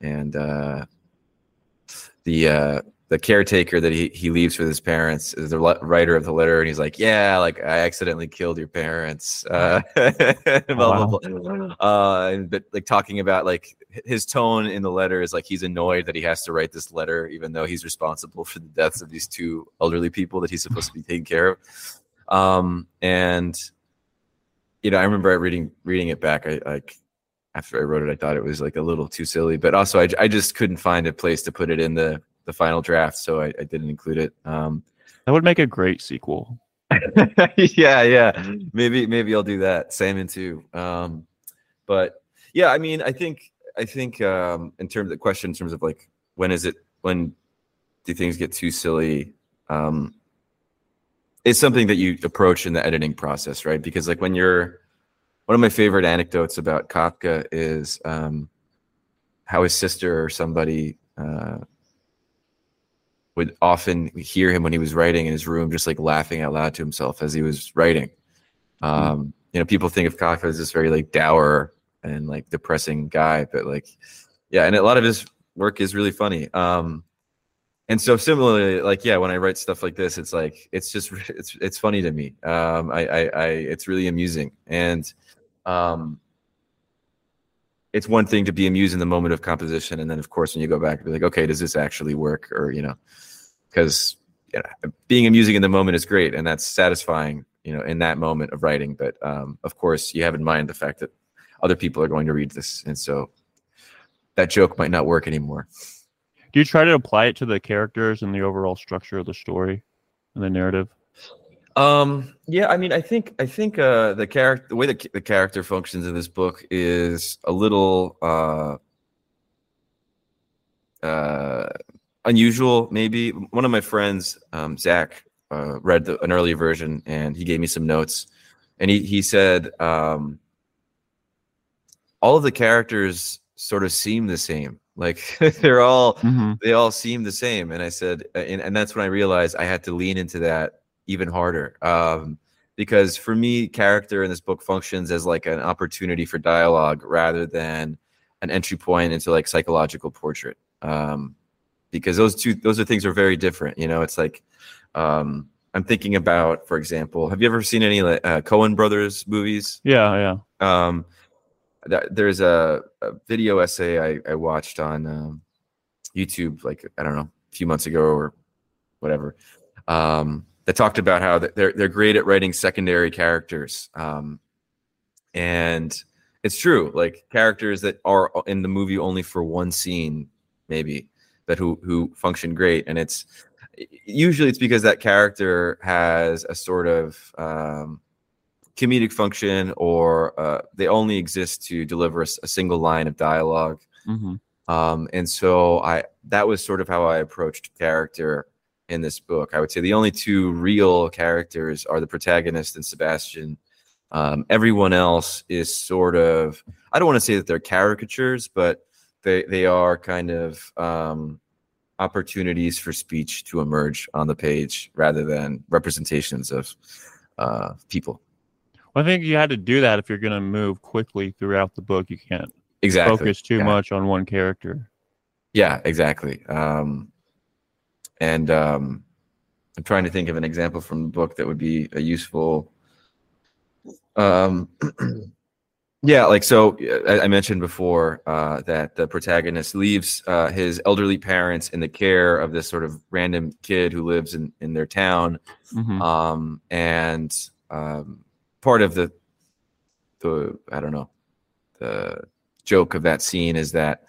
and uh, the uh, the caretaker that he, he leaves with his parents is the le- writer of the letter and he's like yeah like i accidentally killed your parents uh, blah, blah, blah. uh but like talking about like his tone in the letter is like he's annoyed that he has to write this letter even though he's responsible for the deaths of these two elderly people that he's supposed to be taking care of. Um and you know i remember reading reading it back i like after i wrote it i thought it was like a little too silly but also I, I just couldn't find a place to put it in the the final draft, so I, I didn't include it. Um, that would make a great sequel. yeah, yeah. Maybe maybe I'll do that. Salmon too. Um, but yeah, I mean, I think I think um, in terms of the question, in terms of like when is it when do things get too silly? Um, it's something that you approach in the editing process, right? Because like when you're one of my favorite anecdotes about Kafka is um, how his sister or somebody uh, would often hear him when he was writing in his room, just like laughing out loud to himself as he was writing. Hmm. Um, you know, people think of Kafka as this very like dour and like depressing guy, but like, yeah, and a lot of his work is really funny. Um, and so similarly, like, yeah, when I write stuff like this, it's like it's just it's it's funny to me. Um, I, I, I it's really amusing, and um, it's one thing to be amused in the moment of composition, and then of course when you go back, be like, okay, does this actually work? Or you know, because you know, being amusing in the moment is great and that's satisfying you know in that moment of writing but um, of course you have in mind the fact that other people are going to read this and so that joke might not work anymore do you try to apply it to the characters and the overall structure of the story and the narrative? Um, yeah, I mean, I think I think uh, the character, the way the, the character functions in this book is a little uh, uh, unusual. Maybe one of my friends, um, Zach, uh, read the, an earlier version, and he gave me some notes, and he he said um, all of the characters sort of seem the same. Like they're all Mm-hmm. they all seem the same, and I said, and, and that's when I realized I had to lean into that even harder. Um, because for me, character in this book functions as like an opportunity for dialogue rather than an entry point into like psychological portrait. Um, because those two those are things are very different. You know, it's like um, I'm thinking about, for example, have you ever seen any like uh, Coen Brothers movies? Yeah, yeah. Um, that, there's a, a video essay I, I watched on um, YouTube, like I don't know, a few months ago or whatever, um, that talked about how they're they're great at writing secondary characters, um, and it's true. Like characters that are in the movie only for one scene, maybe, but who who function great, and it's usually it's because that character has a sort of um, comedic function or uh, they only exist to deliver a single line of dialogue. Mm-hmm. um, and so i that was sort of how i approached character in this book. I would say the only two real characters are the protagonist and sebastian. Um, everyone else is sort of i don't want to say that they're caricatures but they they are kind of um, opportunities for speech to emerge on the page rather than representations of uh, people Well, I think you had to do that if you're going to move quickly throughout the book. You can't exactly focus too yeah. much on one character. Yeah, exactly. Um, and um, I'm trying to think of an example from the book that would be a useful. Um, yeah, like so, I, I mentioned before uh, that the protagonist leaves uh, his elderly parents in the care of this sort of random kid who lives in in their town, Mhm. um, and um, part of the the I don't know the joke of that scene is that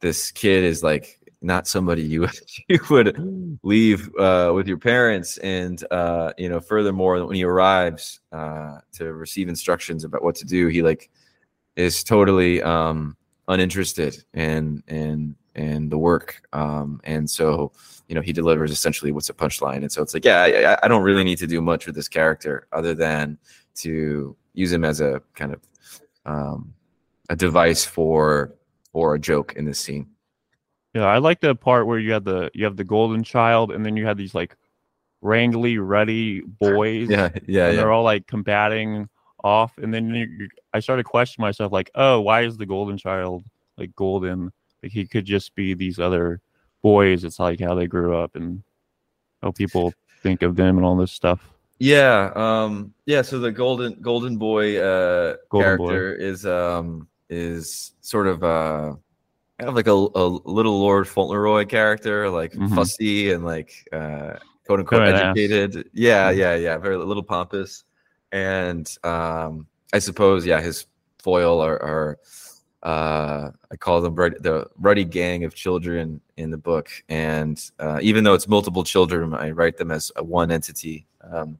this kid is like not somebody you would you would leave uh, with your parents, and uh, you know, furthermore, when he arrives uh, to receive instructions about what to do, he like is totally um, uninterested in in in the work, um, and so you know he delivers essentially what's a punchline, and so it's like, yeah, I, I- I don't really need to do much with this character other than to use him as a kind of um, a device for for a joke in this scene. Yeah, I like the part where you have the you have the golden child, and then you have these like wrangly, ruddy boys. Yeah, yeah, and yeah. they're all like combating off, and then you, you, I started questioning myself, like, oh, why is the golden child like golden? Like he could just be these other boys. It's like how they grew up and how people think of them and all this stuff. Yeah, um, yeah. So the golden golden boy uh, Golden boy. character is um, is sort of uh, kind of like a, a little Lord Fauntleroy character, like Mhm. fussy and like uh, quote unquote Kind of an ass. educated. Yeah, Mhm. yeah, yeah. Very a little pompous, and um, I suppose yeah, his foil are, are uh, I call them rud- the ruddy gang of children in the book, and uh, even though it's multiple children, I write them as a one entity, um,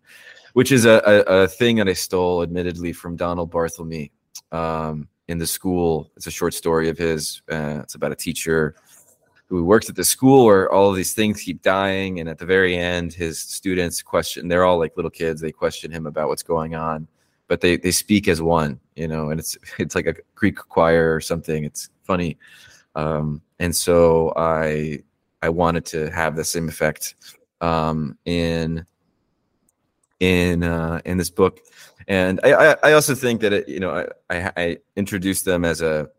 which is a, a, a thing that I stole, admittedly, from Donald Barthelme um, in the school. It's a short story of his. Uh, it's about a teacher who works at the school where all of these things keep dying, and at the very end, his students question. They're all like little kids. They question him about what's going on, but they they speak as one, you know. And it's it's like a Greek choir or something. It's funny, um, and so I I wanted to have the same effect um, in in uh, in this book, and I, I, I also think that it, you know I, I, I introduced them as a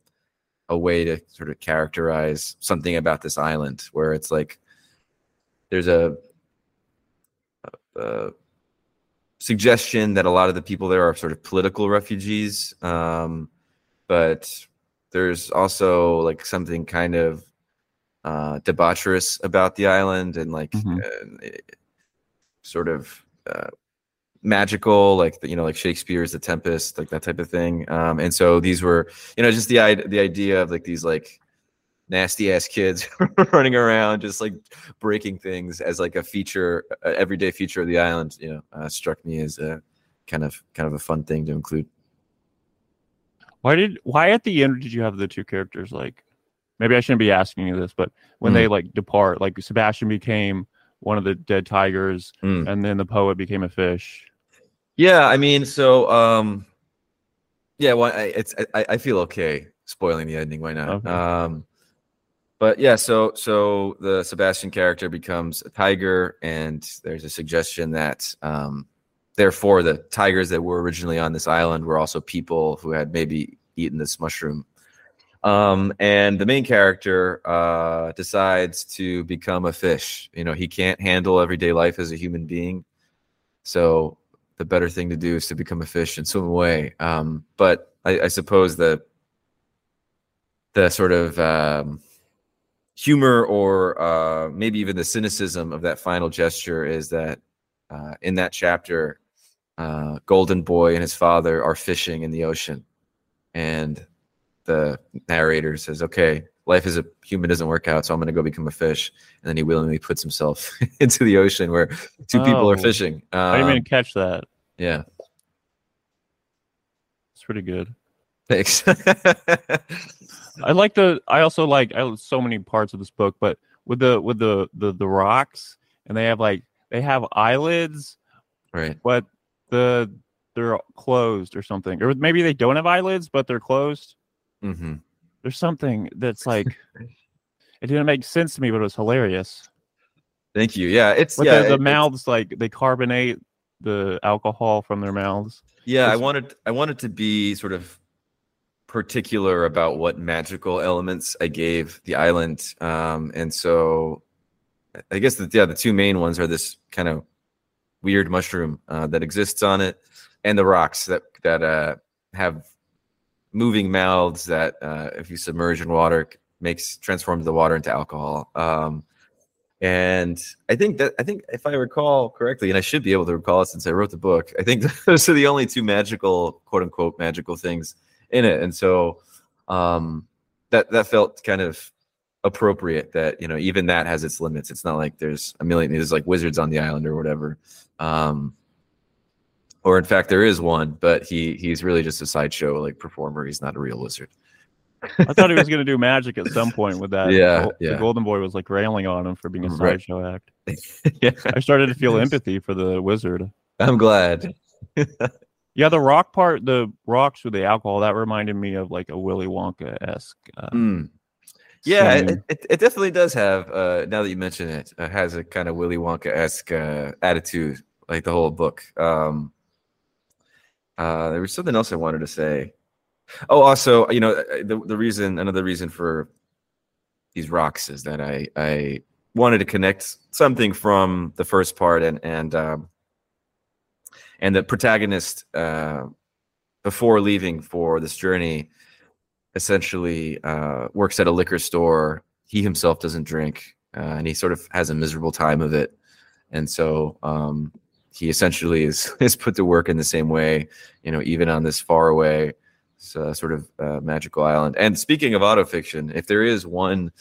a way to sort of characterize something about this island, where it's like there's a, a, a suggestion that a lot of the people there are sort of political refugees, um, but there's also like something kind of uh, debaucherous about the island and like Mhm. uh, sort of uh, magical, like you know, like Shakespeare's The Tempest, like that type of thing. Um, and so these were, you know, just the idea, the idea of like these like nasty ass kids running around, just like breaking things as like a feature, everyday feature of the island. You know, uh, struck me as a kind of kind of a fun thing to include. Why did why at the end did you have the two characters like? Maybe I shouldn't be asking you this, but when Mm. they like depart, like Sebastian became one of the dead tigers, Mm. and then the poet became a fish. Yeah, I mean, so um, yeah, well, I, it's I, I feel okay spoiling the ending. Why not? Okay. Um, but yeah, so so the Sebastian character becomes a tiger, and there's a suggestion that um, therefore the tigers that were originally on this island were also people who had maybe eaten this mushroom. Um, and the main character uh, decides to become a fish. You know, he can't handle everyday life as a human being, so the better thing to do is to become a fish and swim away. Um, but I, I suppose the the sort of um, humor or uh, maybe even the cynicism of that final gesture is that uh, in that chapter, uh, Golden Boy and his father are fishing in the ocean, and the narrator says, "Okay, life as a human doesn't work out, so I'm going to go become a fish." And then he willingly puts himself into the ocean where two people are Oh. fishing. I didn't Um, even catch that. Yeah, It's pretty good. thanks. I like the. I also like. I so many parts of this book, but with the with the the the rocks, and they have like they have eyelids, right. but the they're closed or something, or maybe they don't have eyelids, but they're closed. hmm There's something that's like it didn't make sense to me, but it was hilarious. Thank you. Yeah, it's yeah, the, the it- mouths like they carbonate the alcohol from their mouths. Yeah, I wanted I wanted to be sort of particular about what magical elements I gave the island, um, and so I guess that yeah, the two main ones are this kind of weird mushroom uh, that exists on it, and the rocks that that uh, have moving mouths that uh, if you submerge in water makes transforms the water into alcohol. Um, and I think that I think if I recall correctly, and I should be able to recall it since I wrote the book, I think those are the only two magical, quote unquote, magical things in it. And so um, that that felt kind of appropriate. That you know even that has its limits. It's not like there's a million there's like wizards on the island or whatever. Um, or in fact, there is one, but he he's really just a sideshow like performer. He's not a real wizard. I thought he was going to do magic at some point with that. Yeah, Gol- yeah. The Golden Boy was like railing on him for being a Right. sideshow act. yeah, I started to feel empathy for the wizard. I'm glad. Yeah, the rock part, the rocks with the alcohol, that reminded me of like a Willy Wonka esque. Uh, Mm. Yeah, it, it, it definitely does have. Uh, now that you mention it, it has a kind of Willy Wonka esque uh, attitude, like the whole book. Um, uh, there was something else I wanted to say. Oh, also, you know, uh, the the reason, another reason for these rocks is that I I wanted to connect something from the first part and and um, and the protagonist uh, before leaving for this journey essentially uh, works at a liquor store. He himself doesn't drink, uh, and he sort of has a miserable time of it. And so um, he essentially is is put to work in the same way, you know, even on this far away uh, sort of uh, magical island. And speaking of autofiction, if there is one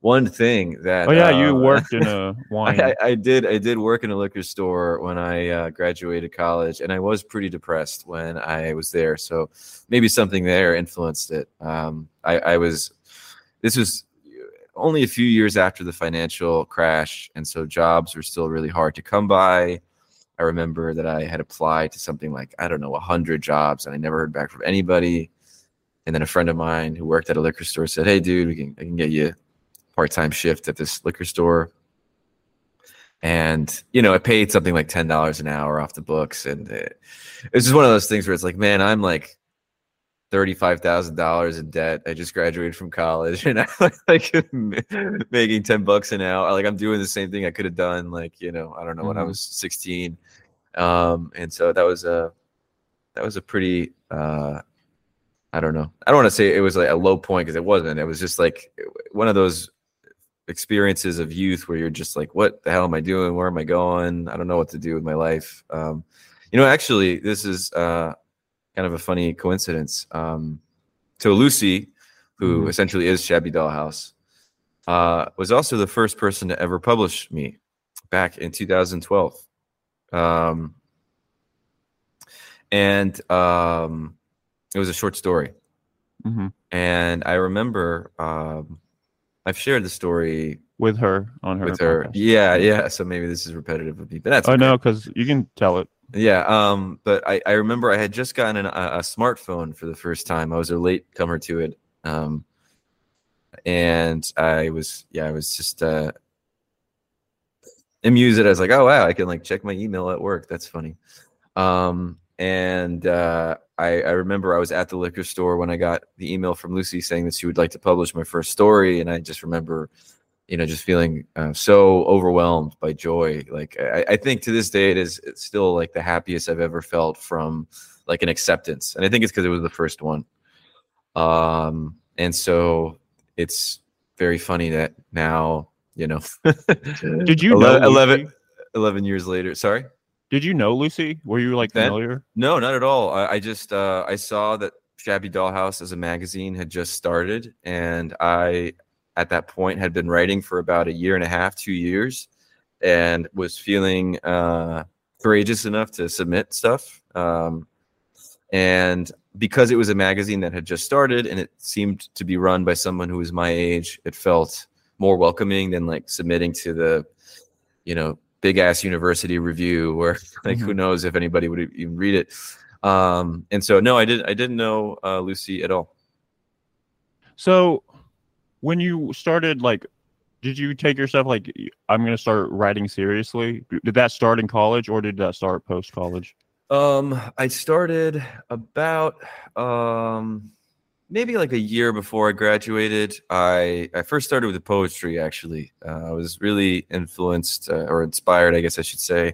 one thing that oh yeah, you uh, worked in a wine. I, I, I did. I did work in a liquor store when I uh, graduated college, and I was pretty depressed when I was there. So maybe something there influenced it. Um, I, I was. This was only a few years after the financial crash, and so jobs were still really hard to come by. I remember that I had applied to something like I don't know a hundred jobs, and I never heard back from anybody. And then a friend of mine who worked at a liquor store said, "Hey, dude, we can I can get you." part-time shift at this liquor store and you know it paid something like ten dollars an hour off the books and it, it was just one of those things where it's like man i'm like thirty-five thousand dollars in debt i just graduated from college and i'm like making 10 bucks an hour like i'm doing the same thing i could have done like you know i don't know when i Mhm. was 16 um and so that was a that was a pretty uh i don't know i don't want to say it was like a low point because it wasn't it was just like one of those experiences of youth where you're just like, what the hell am I doing? Where am I going? I don't know what to do with my life. Um, you know, actually, this is uh, kind of a funny coincidence. Um, so Lucy, who Mhm. essentially is Shabby Doll House, uh, was also the first person to ever publish me back in 2012. Um, and um, it was a short story. Mhm. And I remember um, I've shared the story with her on her. with her. podcast. Yeah, yeah. So maybe this is repetitive of me, but that's Oh okay. no, because you can tell it. Yeah, um, but I, I remember I had just gotten an, a, a smartphone for the first time. I was a late comer to it, um, and I was yeah, I was just uh, amused. At it. I was like, oh wow, I can like check my email at work. That's funny. Um, and uh, I, I remember I was at the liquor store when I got the email from Lucy saying that she would like to publish my first story, and I just remember you know, just feeling uh, so overwhelmed by joy. Like I, I think to this day, it is it's still like the happiest I've ever felt from like an acceptance, and I think it's because it was the first one. Um, and so it's very funny that now, you know, Did you know 11, 11 years later? Sorry. Did you know Lucy? Were you like Then? familiar? No, not at all. I, I just uh, I saw that Shabby Doll House as a magazine had just started, and I at that point had been writing for about a year and a half, two years, and was feeling uh, courageous enough to submit stuff. Um, and because it was a magazine that had just started and it seemed to be run by someone who was my age, it felt more welcoming than like submitting to the, you know, big ass university review where like who knows if anybody would even read it. Um, and so no, I didn't I didn't know uh, Lucy at all. So, when you started, like, did you take yourself like, I'm gonna start writing seriously? Did that start in college, or did that start post college? Um, I started about um maybe like a year before I graduated. I I first started with poetry. Actually, uh, I was really influenced uh, or inspired, I guess I should say,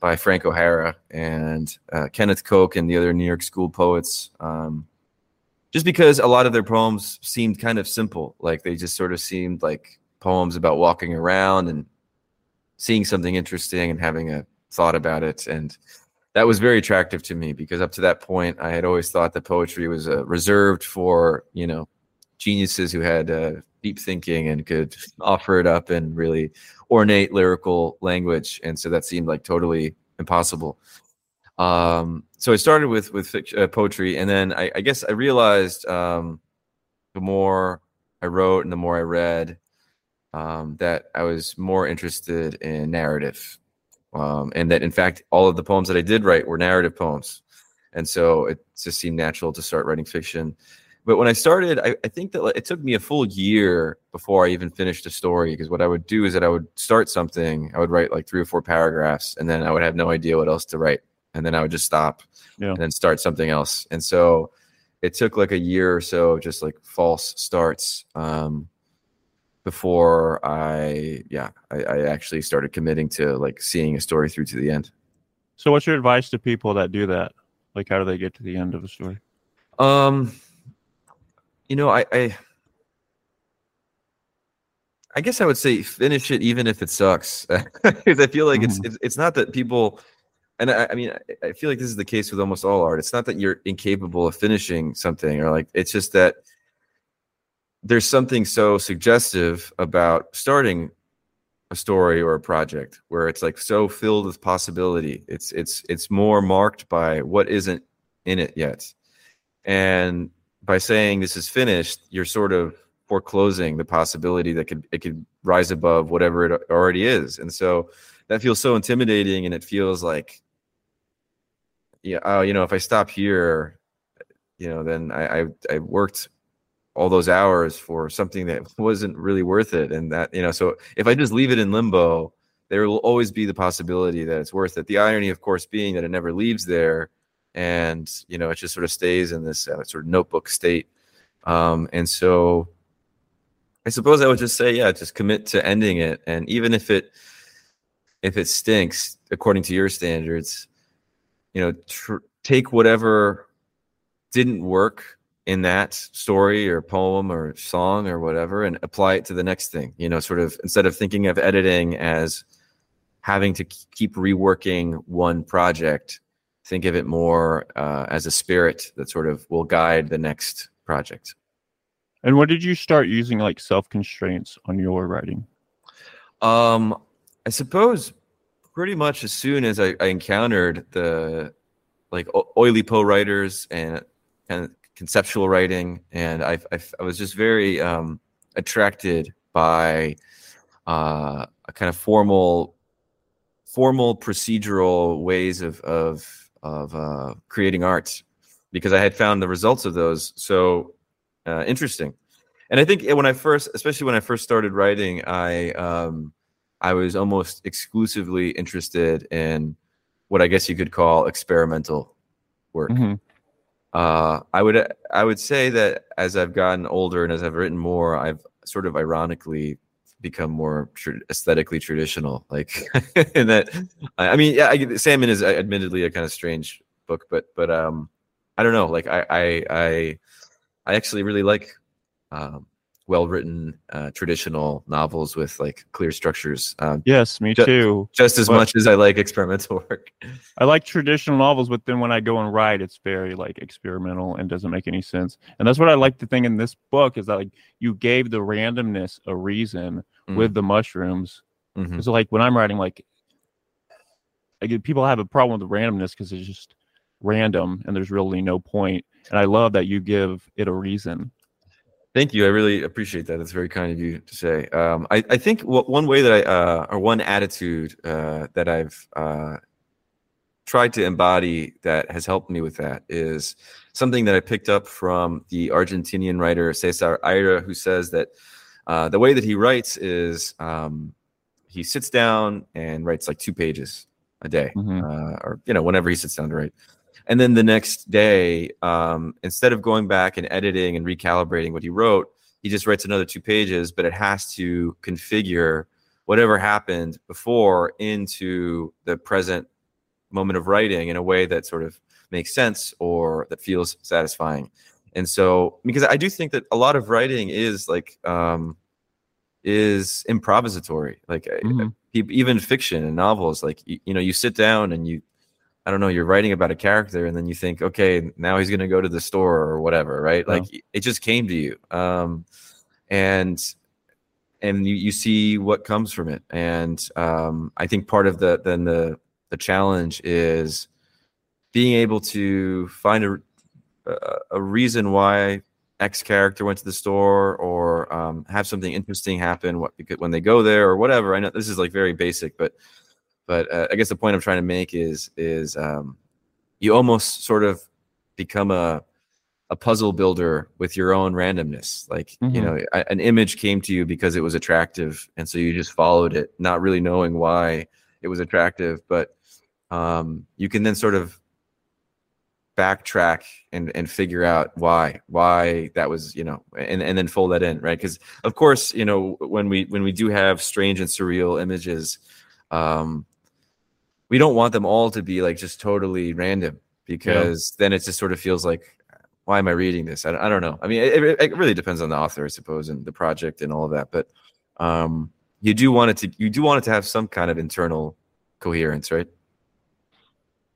by Frank O'Hara and uh, Kenneth Koch and the other New York School poets. Um, just because a lot of their poems seemed kind of simple, like they just sort of seemed like poems about walking around and seeing something interesting and having a thought about it and that was very attractive to me because up to that point i had always thought that poetry was uh, reserved for you know geniuses who had uh, deep thinking and could offer it up in really ornate lyrical language and so that seemed like totally impossible um, so i started with with uh, poetry and then I, I guess i realized um, the more i wrote and the more i read um, that i was more interested in narrative um, and that in fact all of the poems that I did write were narrative poems, and so it just seemed natural to start writing fiction. But when I started, I, I think that it took me a full year before I even finished a story. Because what I would do is that I would start something, I would write like three or four paragraphs, and then I would have no idea what else to write, and then I would just stop Yeah. and then start something else. And so it took like a year or so of just like false starts um, before I, yeah, I, I actually started committing to like seeing a story through to the end. So, what's your advice to people that do that? Like, how do they get to the end of a story? Um, you know, I, I, I guess I would say finish it even if it sucks, because I feel like it's, Mhm. it's it's not that people, and I, I mean I, feel like this is the case with almost all art. It's not that you're incapable of finishing something, or like it's just that there's something so suggestive about starting a story or a project where it's like so filled with possibility. It's it's it's more marked by what isn't in it yet. And by saying this is finished, you're sort of foreclosing the possibility that could it could rise above whatever it already is. And so that feels so intimidating and it feels like yeah, oh, you know, if I stop here, you know, then I I, I worked all those hours for something that wasn't really worth it and that you know so if i just leave it in limbo there will always be the possibility that it's worth it. The irony of course being that it never leaves there and you know it just sort of stays in this uh, sort of notebook state. Um, and so i suppose i would just say yeah just commit to ending it and even if it if it stinks according to your standards you know tr- take whatever didn't work in that story or poem or song or whatever and apply it to the next thing you know sort of instead of thinking of editing as having to keep reworking one project think of it more uh, as a spirit that sort of will guide the next project And when did you start using like self constraints on your writing? Um, I suppose pretty much as soon as I, I encountered the like Oulipo writers and kind of conceptual writing, and I, I, I was just very um, attracted by uh, a kind of formal, formal procedural ways of of of uh, creating art, because I had found the results of those so uh, interesting. And I think when I first, especially when I first started writing, I um, I was almost exclusively interested in what I guess you could call experimental work. Mm-hmm. Uh, I would I would say that as I've gotten older and as I've written more, I've sort of ironically become more tr- aesthetically traditional. Like, in that, I mean, yeah, I, Salmon is admittedly a kind of strange book, but but um, I don't know. Like, I I I, I actually really like um, well written uh, traditional novels with like clear structures. Um, yes, me ju- too. Just as but much as I like experimental work. I like traditional novels, but then when I go and write, it's very like experimental and doesn't make any sense. And that's what I like the thing in this book is that like you gave the randomness a reason mm-hmm. with the mushrooms. Mm-hmm. So like when I'm writing, like, like people have a problem with the randomness because it's just random and there's really no point. And I love that you give it a reason. Thank you. I really appreciate that. It's very kind of you to say. Um, I, I think one way that I, uh, or one attitude uh, that I've uh, tried to embody that has helped me with that is something that I picked up from the Argentinian writer Cesar Aira, who says that uh, the way that he writes is um, he sits down and writes like two pages a day, mm-hmm. Uh, or you know, whenever he sits down to write and then the next day um, instead of going back and editing and recalibrating what he wrote he just writes another two pages but it has to configure whatever happened before into the present moment of writing in a way that sort of makes sense or that feels satisfying and so because i do think that a lot of writing is like um is improvisatory like mm-hmm. even fiction and novels like you, you know you sit down and you I don't know, you're writing about a character and then you think, okay, now he's going to go to the store or whatever, right? Like it just came to you. Um, and, and you, you see what comes from it. And, um, I think part of the, then the, the challenge is being able to find a, a reason why X character went to the store or, um, have something interesting happen what, when they go there or whatever. I know this is like very basic, but, but uh, I guess the point I'm trying to make is is um, you almost sort of become a a puzzle builder with your own randomness. Like mm-hmm. you know, an image came to you because it was attractive, and so you just followed it, not really knowing why it was attractive. But um, you can then sort of backtrack and and figure out why why that was you know and and then fold that in right because of course you know when we when we do have strange and surreal images um we don't want them all to be like just totally random because yeah. then it just sort of feels like why am i reading this? I, I don't know. I mean it, it, really depends on the author i suppose and the project and all of that but um you do want it to you do want it to have some kind of internal coherence right?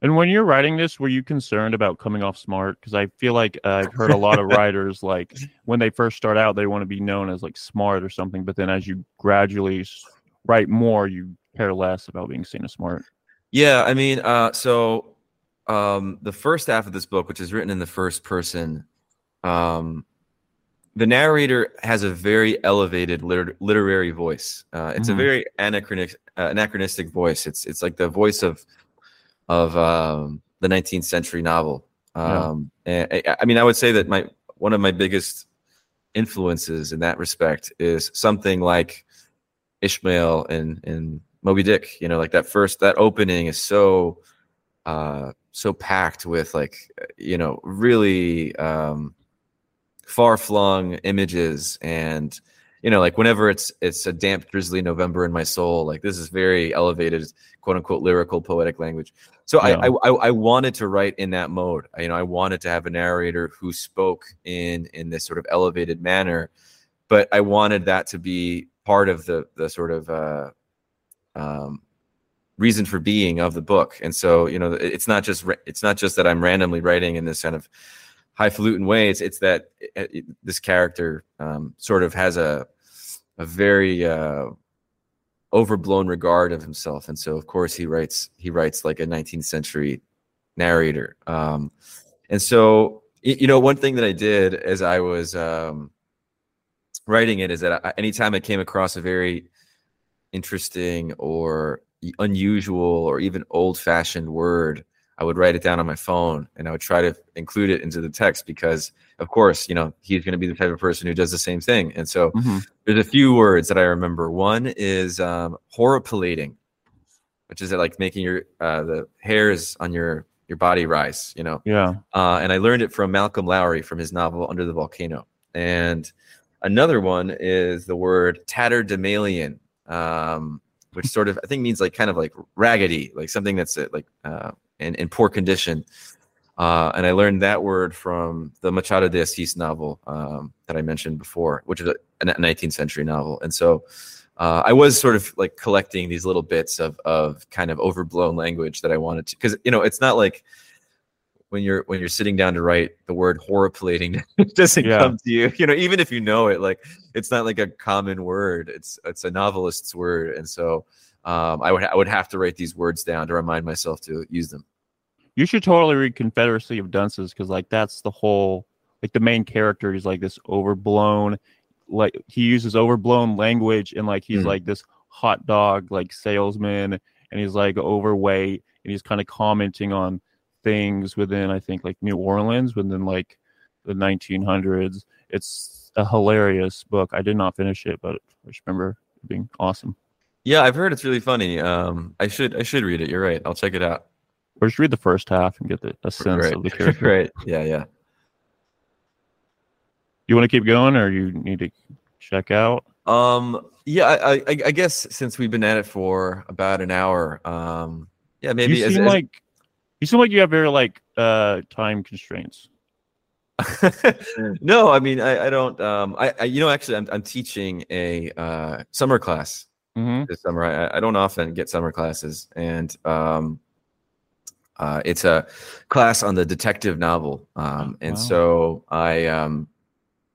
And when you're writing this were you concerned about coming off smart? Because i feel like uh, i've heard a lot of writers like when they first start out they want to be known as like smart or something but then as you gradually write more you care less about being seen as smart yeah, I mean, uh, so um, the first half of this book, which is written in the first person, um, the narrator has a very elevated liter- literary voice. Uh, it's mm-hmm. a very anachronistic, uh, anachronistic voice. It's it's like the voice of of um, the 19th century novel. Um, yeah. and, I, I mean, I would say that my one of my biggest influences in that respect is something like Ishmael and and Moby Dick. You know, like that first that opening is so uh so packed with like you know really um far flung images and you know like whenever it's it's a damp drizzly november in my soul like this is very elevated quote unquote lyrical poetic language so yeah. I, I i wanted to write in that mode you know i wanted to have a narrator who spoke in in this sort of elevated manner but i wanted that to be part of the the sort of uh um, reason for being of the book and so you know it's not just it's not just that i'm randomly writing in this kind of highfalutin way. It's it's that it, it, this character um, sort of has a a very uh, overblown regard of himself, and so of course he writes he writes like a 19th century narrator. Um, and so you know, one thing that I did as I was um, writing it is that I, anytime I came across a very interesting or unusual or even old fashioned word, I would write it down on my phone and I would try to include it into the text because, of course, you know, he's going to be the type of person who does the same thing. And so mm-hmm. there's a few words that I remember. One is um, horripilating, which is like making your uh, the hairs on your your body rise, you know. Yeah. Uh, and I learned it from Malcolm Lowry from his novel Under the Volcano. And another one is the word tatterdemalion, um, which sort of I think means like kind of like raggedy, like something that's uh, like uh, in, in poor condition. Uh, and I learned that word from the Machado de Assis novel um, that I mentioned before, which is a, a 19th century novel. And so uh, I was sort of like collecting these little bits of of kind of overblown language that I wanted to, because you know it's not like when you're when you're sitting down to write the word horripilating it doesn't yeah. come to you you know even if you know it like it's not like a common word it's it's a novelist's word and so um, I would I would have to write these words down to remind myself to use them. You should totally read Confederacy of Dunces because like that's the whole like the main character is like this overblown like he uses overblown language and like he's mm. like this hot dog like salesman and he's like overweight and he's kind of commenting on things within I think like New Orleans within like the 1900s. It's a hilarious book. I did not finish it, but I just remember it being awesome. Yeah, I've heard it's really funny. Um, I should I should read it. You're right. I'll check it out. Or just read the first half and get the, a sense right. of the character. right. Yeah, yeah. You want to keep going, or you need to check out? Um, yeah, I, I, I guess since we've been at it for about an hour, um, yeah, maybe. You seem as, like you seem like you have very like uh time constraints. no, I mean I, I don't. Um, I, I you know actually I'm I'm teaching a uh, summer class mm-hmm. this summer. I, I don't often get summer classes, and um, uh, it's a class on the detective novel. Um, and wow. so I um,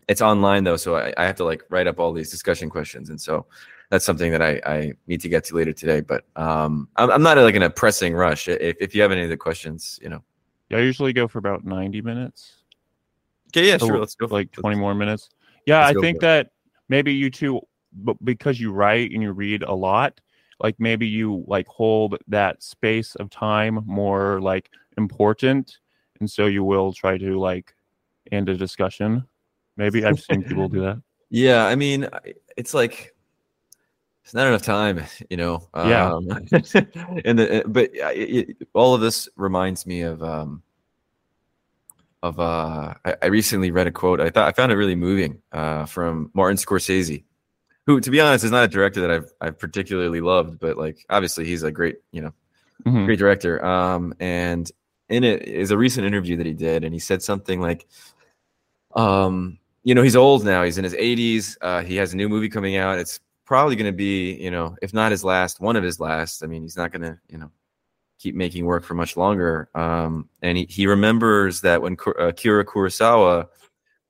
it's online though, so I, I have to like write up all these discussion questions, and so that's something that I, I need to get to later today. But um, I'm, I'm not like in a pressing rush. If, if you have any other questions, you know. Yeah, I usually go for about 90 minutes. Okay, yeah, so sure. Let's go. Like 20 more minutes. Yeah, Let's I think that maybe you two, but because you write and you read a lot, like maybe you like hold that space of time more like important, and so you will try to like end a discussion. Maybe I've seen people do that. Yeah, I mean, it's like it's not enough time, you know. Yeah. Um, and the, but it, it, all of this reminds me of um, of uh, I, I, recently read a quote. I thought I found it really moving uh, from Martin Scorsese, who, to be honest, is not a director that I've I've particularly loved, but like obviously he's a great you know mm-hmm. great director. Um, and in it is a recent interview that he did, and he said something like, um, you know, he's old now. He's in his 80s. Uh, he has a new movie coming out. It's probably going to be, you know, if not his last, one of his last. I mean, he's not going to, you know, keep making work for much longer. Um, and he, he remembers that when uh, Akira Kurosawa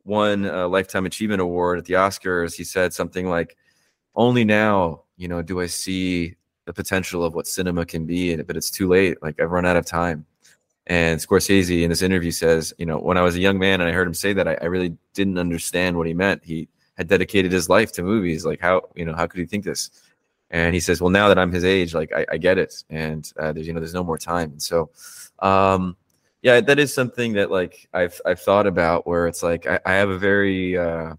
won a Lifetime Achievement Award at the Oscars, he said something like, "Only now, you know, do I see the potential of what cinema can be, but it's too late. Like I've run out of time." And Scorsese in this interview says, you know, when I was a young man and I heard him say that, I, I really didn't understand what he meant. He had dedicated his life to movies. Like how you know how could he think this? And he says, well, now that I'm his age, like I, I get it, and uh, there's you know there's no more time. And so, um, yeah, that is something that like I've I've thought about where it's like I, I have a very uh,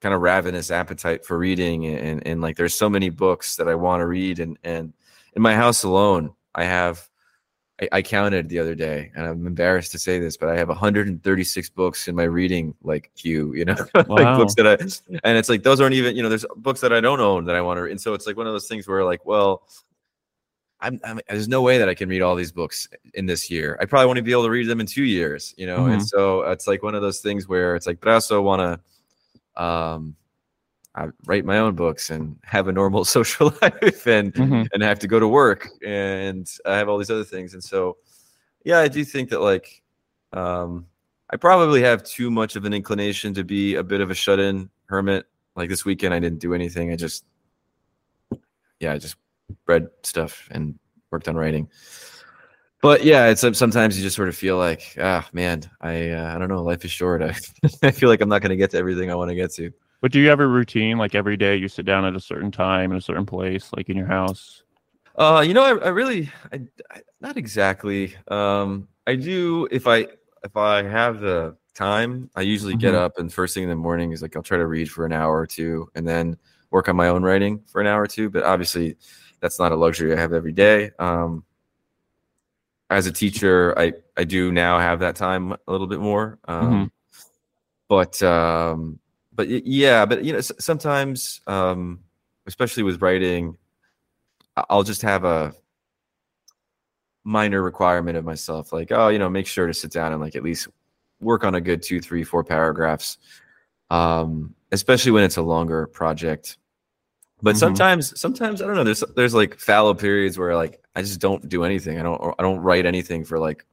kind of ravenous appetite for reading, and, and and like there's so many books that I want to read, and and in my house alone, I have I, I, counted the other day, and I'm embarrassed to say this, but I have 136 books in my reading like queue. You know, wow. like books that I, and it's like those aren't even you know, there's books that I don't own that I want to, read. and so it's like one of those things where like, well, I'm, I'm, there's no way that I can read all these books in this year. I probably won't be able to read them in two years. You know, mm-hmm. and so it's like one of those things where it's like, but I also want to, um, I write my own books and have a normal social life and mm-hmm. and have to go to work and I have all these other things and so yeah I do think that like um I probably have too much of an inclination to be a bit of a shut-in hermit. Like this weekend, I didn't do anything. I just, yeah, I just read stuff and worked on writing. But yeah, it's sometimes you just sort of feel like, ah, man, I uh, I don't know, life is short. I, I feel like I'm not going to get to everything I want to get to. But do you have a routine like every day you sit down at a certain time in a certain place, like in your house? Uh, you know, I, I really, I, I, not exactly. Um, I do if I if I have the time, I usually mm-hmm. get up and first thing in the morning is like I'll try to read for an hour or two, and then work on my own writing for an hour or two. But obviously, that's not a luxury I have every day. Um, as a teacher, I I do now have that time a little bit more. Um, mm-hmm. But um, but yeah, but you know, sometimes, um, especially with writing, I'll just have a minor requirement of myself, like oh, you know, make sure to sit down and like at least work on a good two, three, four paragraphs. Um, especially when it's a longer project. But mm-hmm. sometimes, sometimes I don't know. There's there's like fallow periods where like I just don't do anything. I don't I don't write anything for like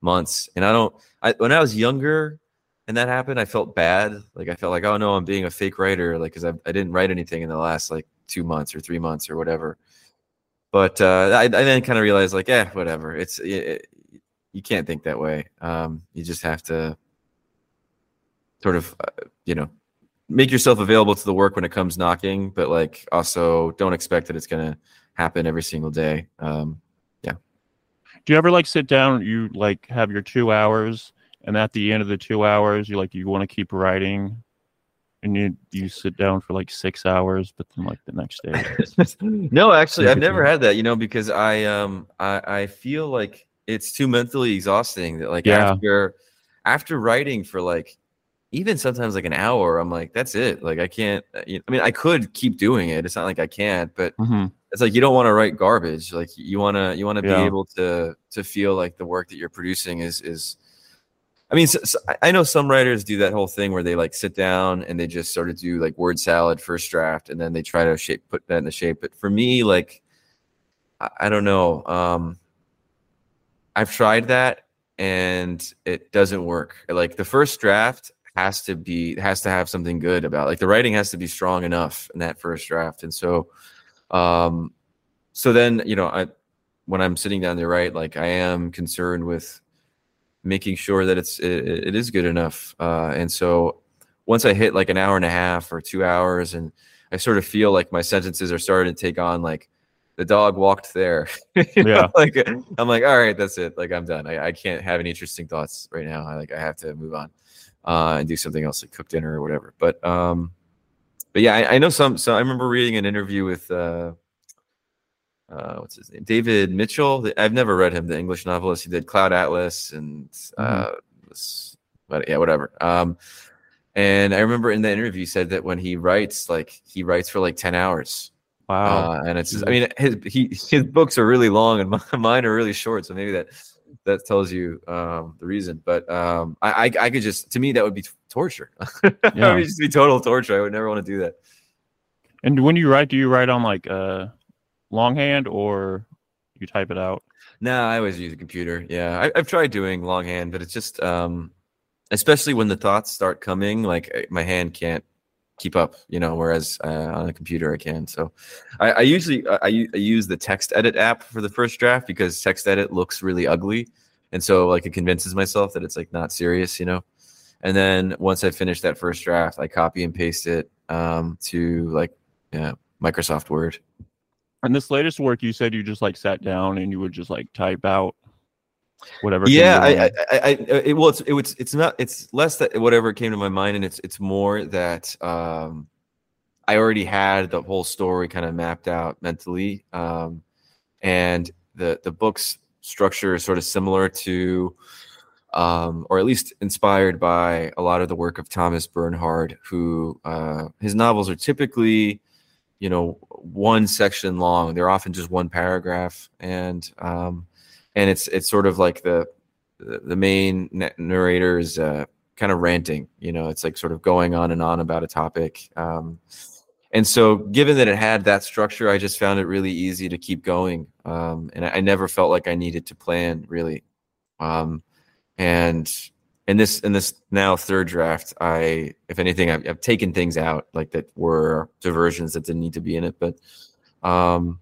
months. And I don't. I when I was younger and that happened, I felt bad. Like I felt like oh no, I'm being a fake writer. Like because I I didn't write anything in the last like two months or three months or whatever. But uh, I, I then kind of realized like yeah, whatever. It's it, you can't think that way. Um, you just have to sort of uh, you know make yourself available to the work when it comes knocking, but like also don't expect that it's gonna happen every single day. Um, yeah. Do you ever like sit down? You like have your two hours, and at the end of the two hours, you like you want to keep writing, and you you sit down for like six hours, but then like the next day. no, actually, I've never had that. You know, because I um I I feel like it's too mentally exhausting that like yeah. after after writing for like even sometimes like an hour, I'm like, that's it. Like I can't. Uh, I mean, I could keep doing it. It's not like I can't, but mm-hmm. it's like you don't want to write garbage. Like you want to you want to yeah. be able to to feel like the work that you're producing is is. I mean, so, so I know some writers do that whole thing where they like sit down and they just sort of do like word salad first draft, and then they try to shape put that in the shape. But for me, like, I, I don't know. Um, I've tried that and it doesn't work. Like the first draft, has to be has to have something good about like the writing has to be strong enough in that first draft and so um so then you know i when i'm sitting down to write, like i am concerned with making sure that it's it, it is good enough. Uh and so once i hit like an hour and a half or two hours and i sort of feel like my sentences are starting to take on like the dog walked there. Yeah. like i'm like all right that's it. Like i'm done. I, I can't have any interesting thoughts right now. I like i have to move on uh, and do something else like cook dinner or whatever. But um, but yeah, I, I know some. So I remember reading an interview with uh, uh, what's his name, David Mitchell. I've never read him, the English novelist. He did Cloud Atlas and uh, mm-hmm. but yeah, whatever. Um, and I remember in the interview he said that when he writes, like he writes for like ten hours. Wow. Uh, and it's just, I mean, his he his books are really long and mine are really short, so maybe that that tells you um, the reason. But um, I, I, I could just to me that would be torture. yeah. would just be total torture. I would never want to do that. And when you write, do you write on like uh, longhand or you type it out? No, I always use a computer. Yeah, I, have tried doing longhand, but it's just, um, especially when the thoughts start coming, like my hand can't keep up, you know, whereas uh, on a computer I can. So I, I usually I, I, use the text edit app for the first draft because text edit looks really ugly. And so like it convinces myself that it's like not serious, you know. And then once I finish that first draft, I copy and paste it um, to like yeah, Microsoft Word. And this latest work, you said you just like sat down and you would just like type out whatever. Yeah, I, I, I, I, it, well, it's, it, it's, it's not, it's less that whatever came to my mind, and it's, it's more that um, I already had the whole story kind of mapped out mentally, um, and the the book's structure is sort of similar to, um, or at least inspired by a lot of the work of Thomas Bernhard, who uh, his novels are typically, you know, one section long. They're often just one paragraph, and um, and it's it's sort of like the the main narrator is uh, kind of ranting. You know, it's like sort of going on and on about a topic. Um, and so, given that it had that structure, I just found it really easy to keep going. Um, and I, I, never felt like I needed to plan really. Um, and in this in this now third draft, I if anything, I've, I've taken things out like that were diversions that didn't need to be in it, but um,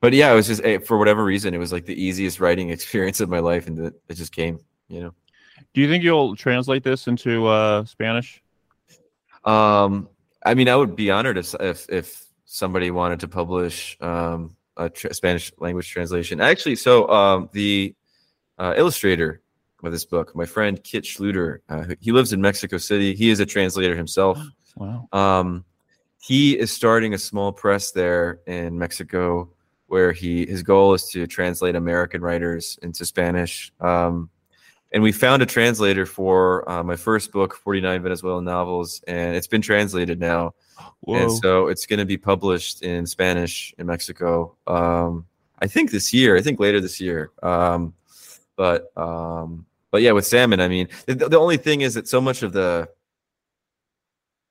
but yeah, it was just eh, for whatever reason, it was like the easiest writing experience of my life, and it, it just came, you know. Do you think you'll translate this into uh, Spanish? Um, I mean, I would be honored if if, if somebody wanted to publish um, a tra- Spanish language translation. Actually, so um, the uh, illustrator this book, my friend Kit Schluter, uh, he lives in Mexico City. He is a translator himself. Wow. Um, he is starting a small press there in Mexico, where he his goal is to translate American writers into Spanish. Um, and we found a translator for uh, my first book, 49 Venezuelan novels, and it's been translated now. Whoa. And so it's going to be published in Spanish in Mexico. Um, I think this year. I think later this year. Um, but um, but yeah, with salmon, I mean, the, the only thing is that so much of the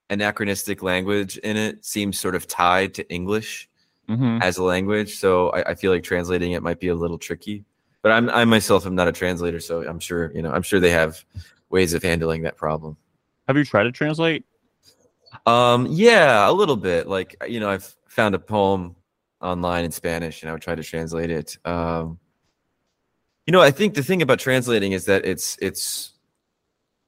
anachronistic language in it seems sort of tied to English Mhm. as a language. So I, I feel like translating it might be a little tricky. But I'm I myself am not a translator, so I'm sure you know I'm sure they have ways of handling that problem. Have you tried to translate? Um, yeah, a little bit. Like you know, I've found a poem online in Spanish, and I would try to translate it. Um, you know, I think the thing about translating is that it's it's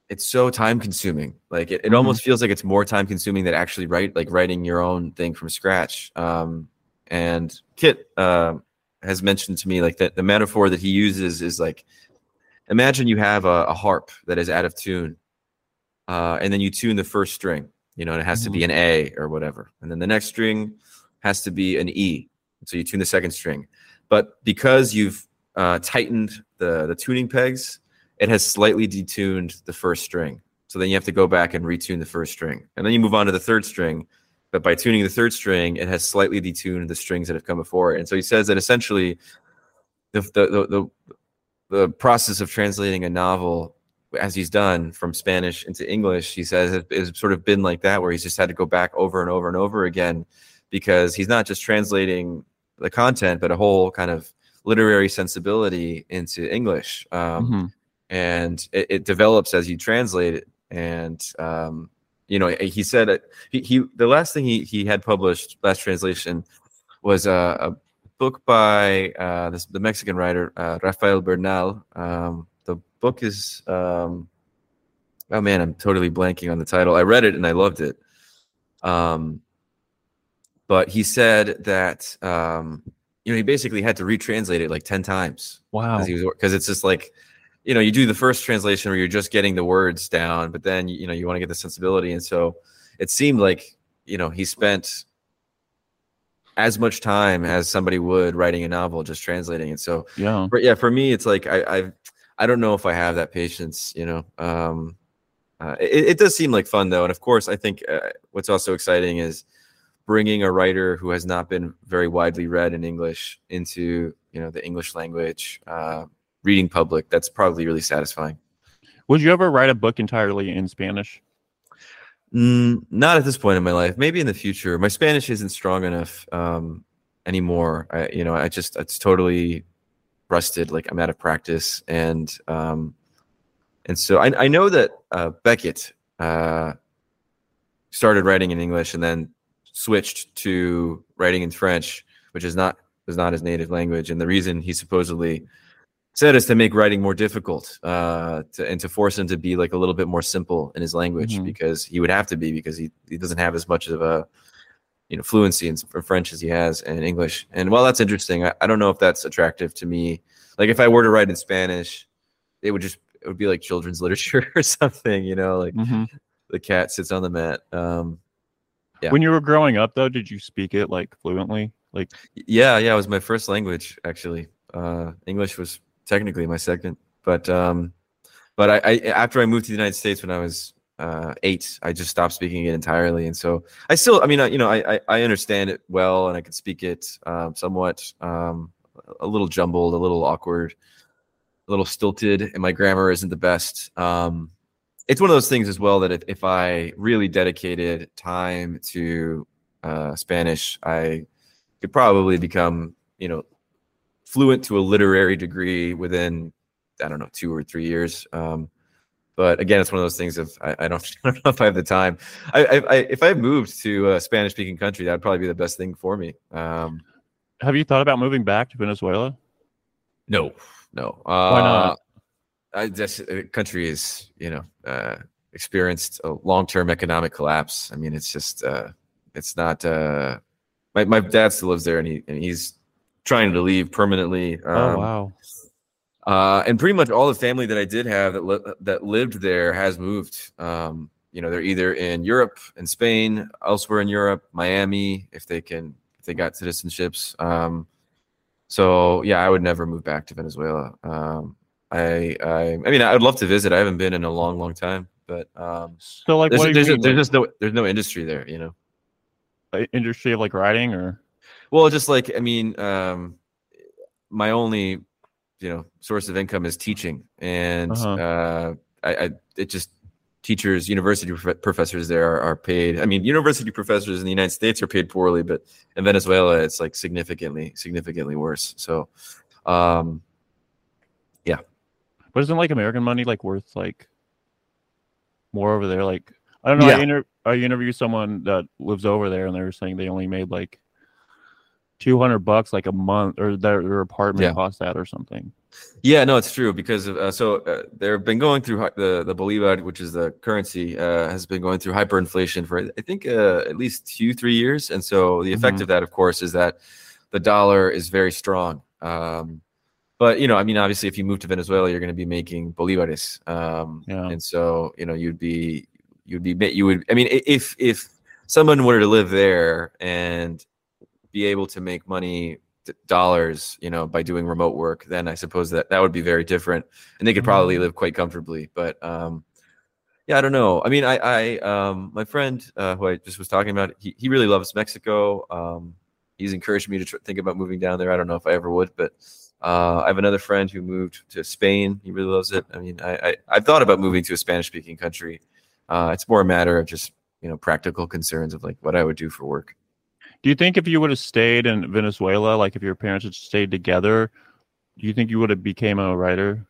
it's so time consuming. Like it, it Mhm. almost feels like it's more time consuming than actually write like writing your own thing from scratch. Um, and Kit uh, has mentioned to me like that the metaphor that he uses is like imagine you have a, a harp that is out of tune, uh, and then you tune the first string. You know, and it has to be an A or whatever, and then the next string has to be an E. So you tune the second string, but because you've uh, tightened the the tuning pegs, it has slightly detuned the first string. So then you have to go back and retune the first string, and then you move on to the third string. But by tuning the third string, it has slightly detuned the strings that have come before it. And so he says that essentially, the the the, the, the process of translating a novel as he's done from Spanish into English, he says it- it's sort of been like that, where he's just had to go back over and over and over again because he's not just translating the content, but a whole kind of literary sensibility into English. Um, Mhm. and it, it develops as you translate it. And um, you know, he said it, he, he the last thing he he had published, last translation, was a, a book by uh, this, the Mexican writer uh, Rafael Bernal. Um, the book is um, oh man, I'm totally blanking on the title. I read it and I loved it. Um, but he said that um, you know he basically had to retranslate it like ten times Wow. because it's just like you know you do the first translation where you're just getting the words down but then you know you want to get the sensibility and so it seemed like you know he spent as much time as somebody would writing a novel just translating it so Yeah. but yeah for me it's like i i i don't know if i have that patience you know um uh, it, it does seem like fun though and of course i think uh, what's also exciting is bringing a writer who has not been very widely read in english into you know the english language uh, reading public that's probably really satisfying Would you ever write a book entirely in Spanish? Mm, not at this point in my life. Maybe in the future. My Spanish isn't strong enough um, anymore. I, you know, I just it's totally rusted. Like I'm out of practice, and um, and so I, I know that uh, Beckett uh, started writing in English and then switched to writing in French, which is not is not his native language. And the reason he supposedly said is to make writing more difficult uh, to, and to force him to be like a little bit more simple in his language Mhm. because he would have to be because he, he doesn't have as much of a you know fluency in French as he has in English. And while that's interesting, I, I don't know if that's attractive to me. Like if I were to write in Spanish, it would just it would be like children's literature or something, you know, like Mhm. the cat sits on the mat. Um, Yeah. When you were growing up, though, did you speak it like fluently? Like, Yeah, yeah, it was my first language actually. Uh, English was technically my second, but um, but I, I after I moved to the United States when I was uh, eight, I just stopped speaking it entirely, and so I still, I mean, I, you know, I, I I understand it well, and I can speak it um, somewhat, um, a little jumbled, a little awkward, a little stilted, and my grammar isn't the best. Um, it's one of those things as well that if, if I really dedicated time to uh, Spanish, I could probably become, you know, fluent to a literary degree within, I don't know, two or three years. Um, but again, it's one of those things of I, I, don't, I don't know if I have the time. I, I, if I moved to a Spanish speaking country, that'd probably be the best thing for me. Um, have you thought about moving back to Venezuela? No, no. Uh, Why not? I just the country is you know uh, experienced a long term economic collapse. I mean, it's just uh, it's not. Uh, my my dad still lives there, and he and he's trying to leave permanently. oh Um, wow. uh, and pretty much all the family that I did have that li- that lived there has moved. Um, you know, they're either in Europe, in Spain, elsewhere in Europe, Miami, if they can, if they got citizenships. Um, so yeah, I would never move back to Venezuela. Um, I, I, I mean, I'd love to visit. I haven't been in a long, long time, but um, So like, there's, what there's, there's just no, there's no industry there. You know. industry of like writing or? Well, just like I mean, um, my only you know source of income is teaching, and Uh-huh. uh, I, I it just teachers, university prof- professors there are, are paid. I mean, university professors in the United States are paid poorly, but in Venezuela, it's like significantly, significantly worse. So, um, But isn't like American money like worth like more over there? Like I don't know. I, Yeah. inter- I interviewed someone that lives over there, and they were saying they only made like two hundred bucks like a month, or their, their apartment Yeah. cost that or something. Yeah, no, it's true because uh, so uh, they've been going through hy- the the bolivar, which is the currency, uh, has been going through hyperinflation for I think uh, at least two three years, and so the effect Mhm. of that, of course, is that the dollar is very strong. Um, but you know, I mean, obviously, if you move to Venezuela, you're going to be making bolivares, um, Yeah. and so you know, you'd be you'd be you would. I mean, if if someone were to live there and be able to make money dollars you know by doing remote work then i suppose that that would be very different and they could probably Mhm. live quite comfortably but um yeah i don't know i mean i i um my friend uh, who i just was talking about he, he really loves mexico um he's encouraged me to tr- think about moving down there i don't know if i ever would but uh, I have another friend who moved to Spain. He really loves it. I mean, I, I I've thought about moving to a Spanish-speaking country. Uh, it's more a matter of just you know practical concerns of like what I would do for work. Do you think if you would have stayed in Venezuela, like if your parents had stayed together, do you think you would have became a writer?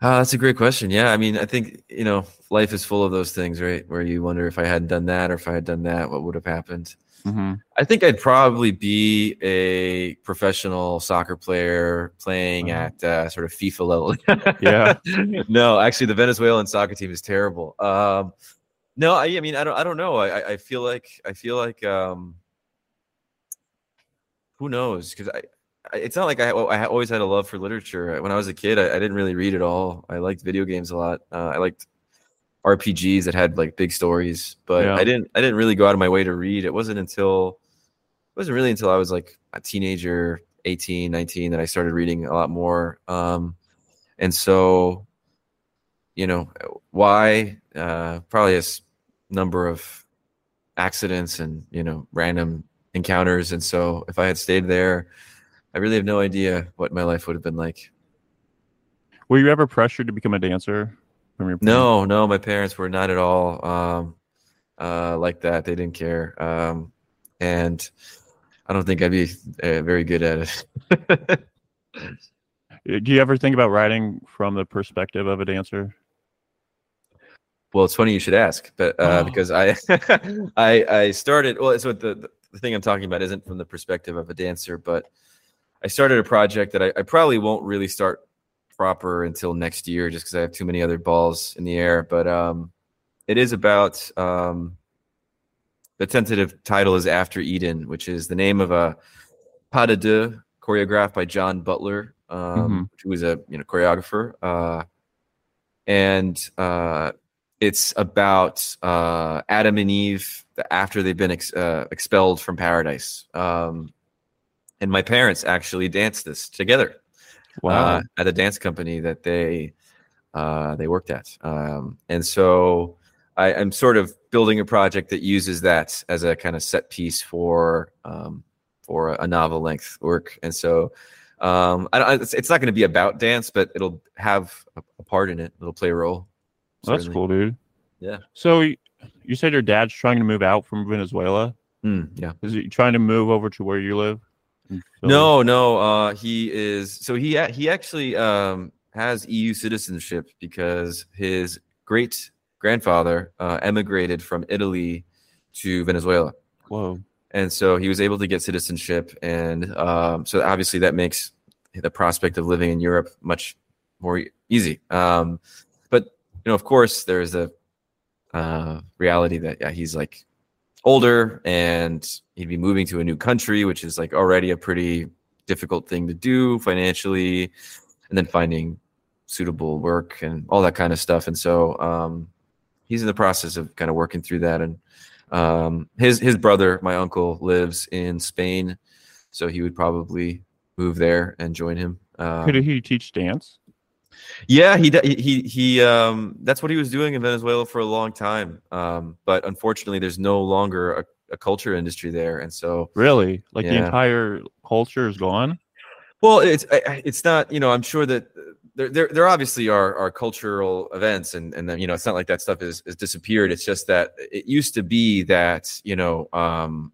Uh, that's a great question. Yeah, I mean, I think you know, life is full of those things, right? Where you wonder if I hadn't done that or if I had done that, what would have happened. Mm-hmm. I think I'd probably be a professional soccer player playing Uh-huh. at uh, sort of FIFA level. Yeah. no, actually, the Venezuelan soccer team is terrible. Um, no, I, I mean, I don't, I don't know. I, I- feel like, I feel like, um, who knows? Because I, I, it's not like I, I always had a love for literature. When I was a kid, I, I didn't really read at all. I liked video games a lot. Uh, I liked RPGs that had like big stories, but Yeah. I didn't, I didn't really go out of my way to read. It wasn't until, it wasn't really until I was like a teenager, 18, 19, that I started reading a lot more. Um, and so, you know, why? Uh, probably a number of accidents and, you know, random encounters. And so if I had stayed there, I really have no idea what my life would have been like. Were you ever pressured to become a dancer from your parents? No, no, my parents were not at all um, uh, like that. They didn't care. Um, and I don't think I'd be uh, very good at it. Do you ever think about writing from the perspective of a dancer? Well, it's funny you should ask, but uh, Oh. because I, I, I started. Well, so the the thing I'm talking about isn't from the perspective of a dancer, but I started a project that I, I probably won't really start proper until next year, just because I have too many other balls in the air. But um, it is about um, the tentative title is After Eden, which is the name of a pas de deux choreographed by John Butler, um, who was a you know choreographer. Uh, and uh, it's about uh, Adam and Eve after they've been ex- uh, expelled from paradise. Um, and my parents actually danced this together Wow. uh, at a dance company that they uh, they worked at. Um, and so I, I'm sort of building a project that uses that as a kind of set piece for um, for a novel length work. And so um, I, don't- it's, it's not going to be about dance, but it'll have a, a part in it. It'll play a role. That's cool, dude. Yeah. So you said your dad's trying to move out from Venezuela. Mm, yeah. Is he trying to move over to where you live? No, no. Uh, he is. So he he actually um, has EU citizenship because his great grandfather uh, emigrated from Italy to Venezuela. Whoa. And so he was able to get citizenship. And um, so obviously that makes the prospect of living in Europe much more easy. Um, but, you know, of course, there's a uh, reality that yeah, he's like older and he'd be moving to a new country, which is like already a pretty difficult thing to do financially, and then finding suitable work and all that kind of stuff. And so um, he's in the process of kind of working through that. And um, his his brother, my uncle, lives in Spain, so he would probably move there and join him. Um, Could he teach dance? Yeah, he he he. Um, that's what he was doing in Venezuela for a long time. Um, but unfortunately, there's no longer a, a culture industry there, and so really, like the entire culture is gone. Well, it's it's not. You know, I'm sure that there there, there obviously are are cultural events, and and then you know, it's not like that stuff is is disappeared. It's just that it used to be that you know, um,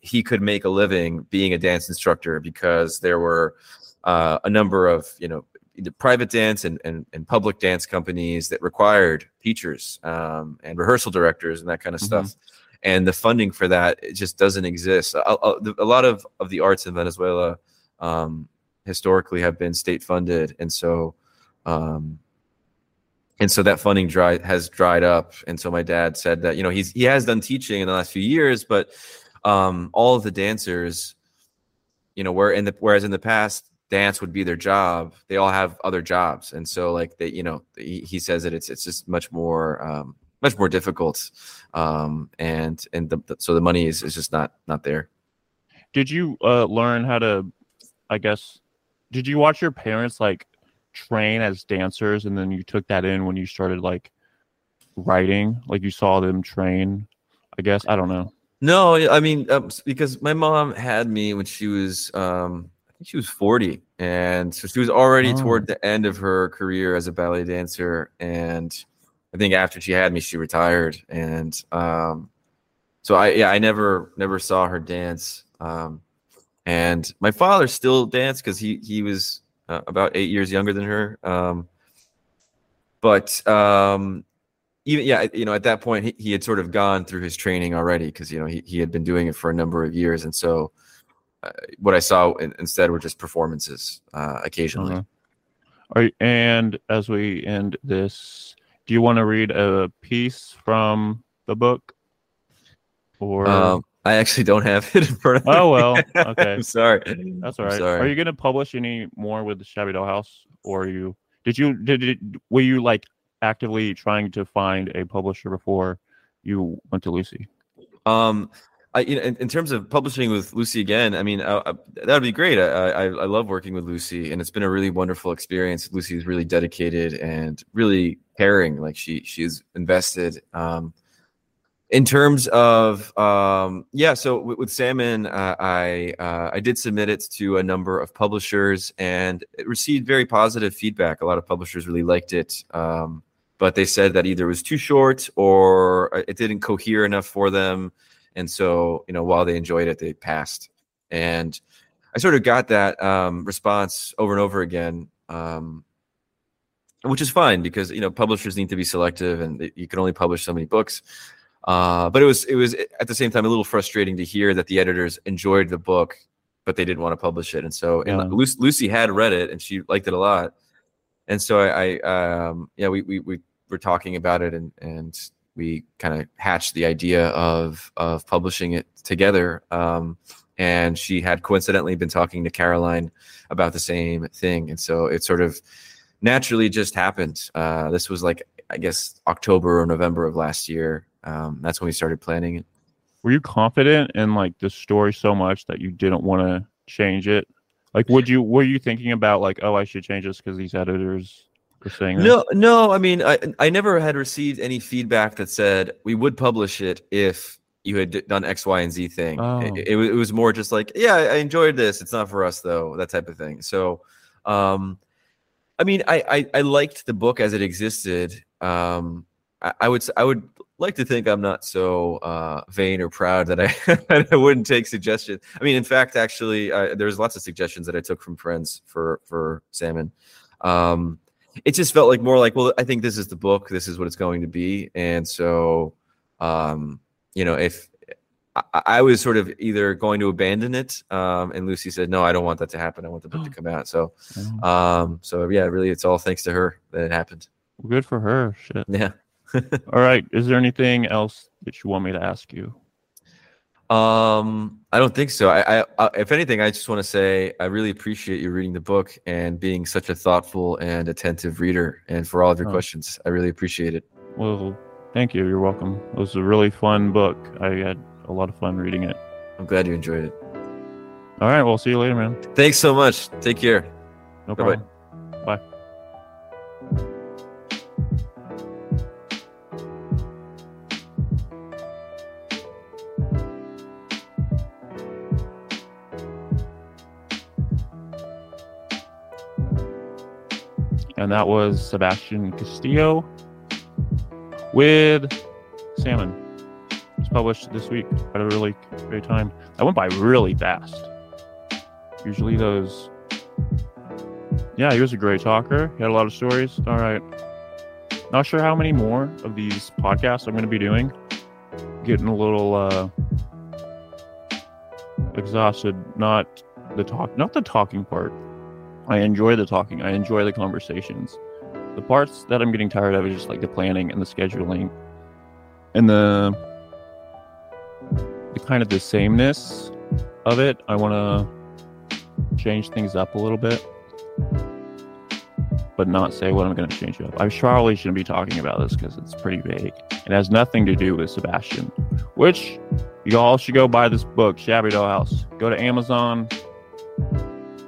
he could make a living being a dance instructor because there were uh, a number of you know either private dance and, and, and public dance companies that required teachers um, and rehearsal directors and that kind of stuff. And the funding for that it just doesn't exist. A, a, a lot of, of the arts in venezuela um, historically have been state funded and so um, and so that funding dry, has dried up. And so my dad said that you know he's he has done teaching in the last few years but um, all of the dancers you know where in the whereas in the past dance would be their job they all have other jobs and so like they you know he, he says that it's it's just much more um much more difficult um and and the, the- so the money is, is just not not there Did you uh, learn how to? I guess. Did you watch your parents like train as dancers, and then you took that in when you started like writing? Like you saw them train. I guess I don't know. no i mean um, because my mom had me when she was um think she was 40 and so she was already Oh. toward the end of her career as a ballet dancer and i think after she had me she retired and um so i yeah i never never saw her dance um and my father still danced because he he was uh, about eight years younger than her um but um even yeah you know at that point he, he had sort of gone through his training already because you know he, he had been doing it for a number of years and so what i saw in, instead were just performances uh, occasionally Uh-huh. Are you, and as we end this, do you want to read a piece from the book? Or um, i actually don't have it in front of me oh well, okay, i'm sorry that's all right. Sorry. Are you going to publish any more with the Shabby Doll House, or are you did you did it were you like actively trying to find a publisher before you went to Lucy? Um, I, you know, in, in terms of publishing with Lucy again, I mean, uh, uh, that would be great. I, I, I love working with Lucy, and it's been a really wonderful experience. Lucy is really dedicated and really caring. Like she, she's invested. Um, in terms of, um, yeah, so with, with Salmon, uh, I, uh, I did submit it to a number of publishers, and it received very positive feedback. A lot of publishers really liked it. Um, but they said that either it was too short or uh, it didn't cohere enough for them and so you know while they enjoyed it they passed. And i sort of got that um, response over and over again um, which is fine because you know publishers need to be selective and you can only publish so many books. Uh, but it was it was at the same time a little frustrating to hear that the editors enjoyed the book but they didn't want to publish it. And so and Lucy, Lucy had read it and she liked it a lot. And so I, I um, yeah, we, we we were talking about it, and and we kind of hatched the idea of of publishing it together. Um, and she had coincidentally been talking to Caroline about the same thing, and so it sort of naturally just happened. Uh, this was like I guess October or November of last year. Um, that's when we started planning it. Were you confident in like the story so much that you didn't want to change it? Like, would you were you thinking about like, oh, I should change this because these editors saying this? No, no. I mean, I I never had received any feedback that said we would publish it if you had done X, Y, and Z thing. Oh. It, it, it was more just like, yeah, I I enjoyed this. It's not for us though, that type of thing. So, um, I mean, I I, I liked the book as it existed. Um, I, I would I would like to think I'm not so uh, vain or proud that I that I wouldn't take suggestions. I mean, in fact, actually, uh, there's lots of suggestions that I took from friends for for salmon. Um, it just felt like more like, well, I think this is the book. This is what it's going to be, and so, um, you know, if I, I was sort of either going to abandon it, um, and Lucy said, "No, I don't want that to happen. I want the book to come out." So, um, so yeah, really, it's all thanks to her that it happened. Well, good for her. Shit. Yeah. All right. Is there anything else that you want me to ask you? Um, I don't think so. I, I, I if anything, I just want to say I really appreciate you reading the book and being such a thoughtful and attentive reader, and for all of your Oh. questions. I really appreciate it. Well, thank you. You're welcome. It was a really fun book. I had a lot of fun reading it. I'm glad you enjoyed it. All right. Well, see you later, man. Thanks so much. Take care. No Bye-bye. problem. Bye. And that was Sebastian Castillo with Salmon. It's published this week. Had a really great time. That went by really fast. Usually those yeah, he was a great talker. He had a lot of stories. All right. Not sure how many more of these podcasts I'm going to be doing. Getting a little uh, exhausted. Not the talk, not the talking part. I enjoy the talking. I enjoy the conversations. The parts that I'm getting tired of is just like the planning and the scheduling, and the the kind of the sameness of it. I want to change things up a little bit but not say what I'm going to change up. I probably shouldn't be talking about this because it's pretty vague. It has nothing to do with Sebastian, which you all should go buy this book, Shabby Doll House. Go to Amazon,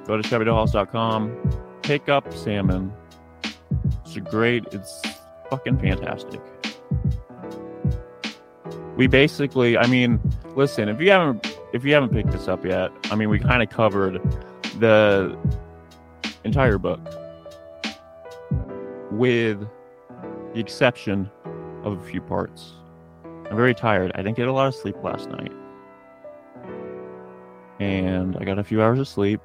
go to shabbydollhouse.com, pick up Salmon. It's a great, it's fucking fantastic. We basically, I mean, listen, if you haven't if you haven't picked this up yet, I mean, we kind of covered the entire book with the exception of a few parts. I'm very tired. I didn't get a lot of sleep last night. And I got a few hours of sleep.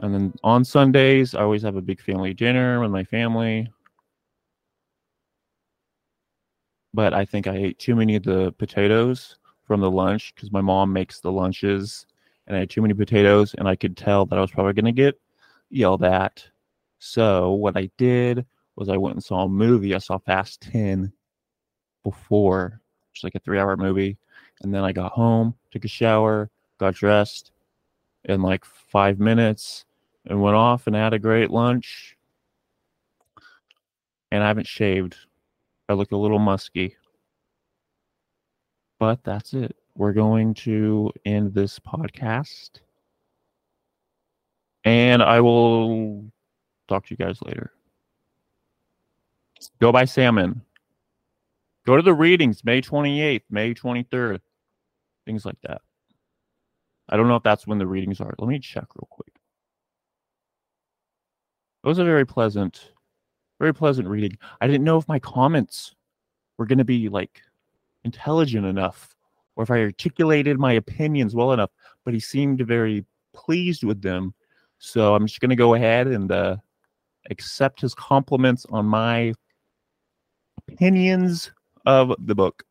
And then on Sundays, I always have a big family dinner with my family. But I think I ate too many of the potatoes from the lunch because my mom makes the lunches. And I had too many potatoes, and I could tell that I was probably going to get yelled at. So what I did was I went and saw a movie. I saw Fast 10 before, which is like a three hour movie. And then I got home, took a shower, got dressed in like five minutes, and went off and had a great lunch. And I haven't shaved. I look a little musky. But that's it. We're going to end this podcast. And I will talk to you guys later. Go buy salmon. Go to the readings May 28th, May 23rd, things like that. I don't know if that's when the readings are. Let me check real quick. It was a very pleasant, very pleasant reading. I didn't know if my comments were going to be like intelligent enough or if I articulated my opinions well enough, but he seemed very pleased with them. So I'm just going to go ahead and uh, accept his compliments on my opinions of the book.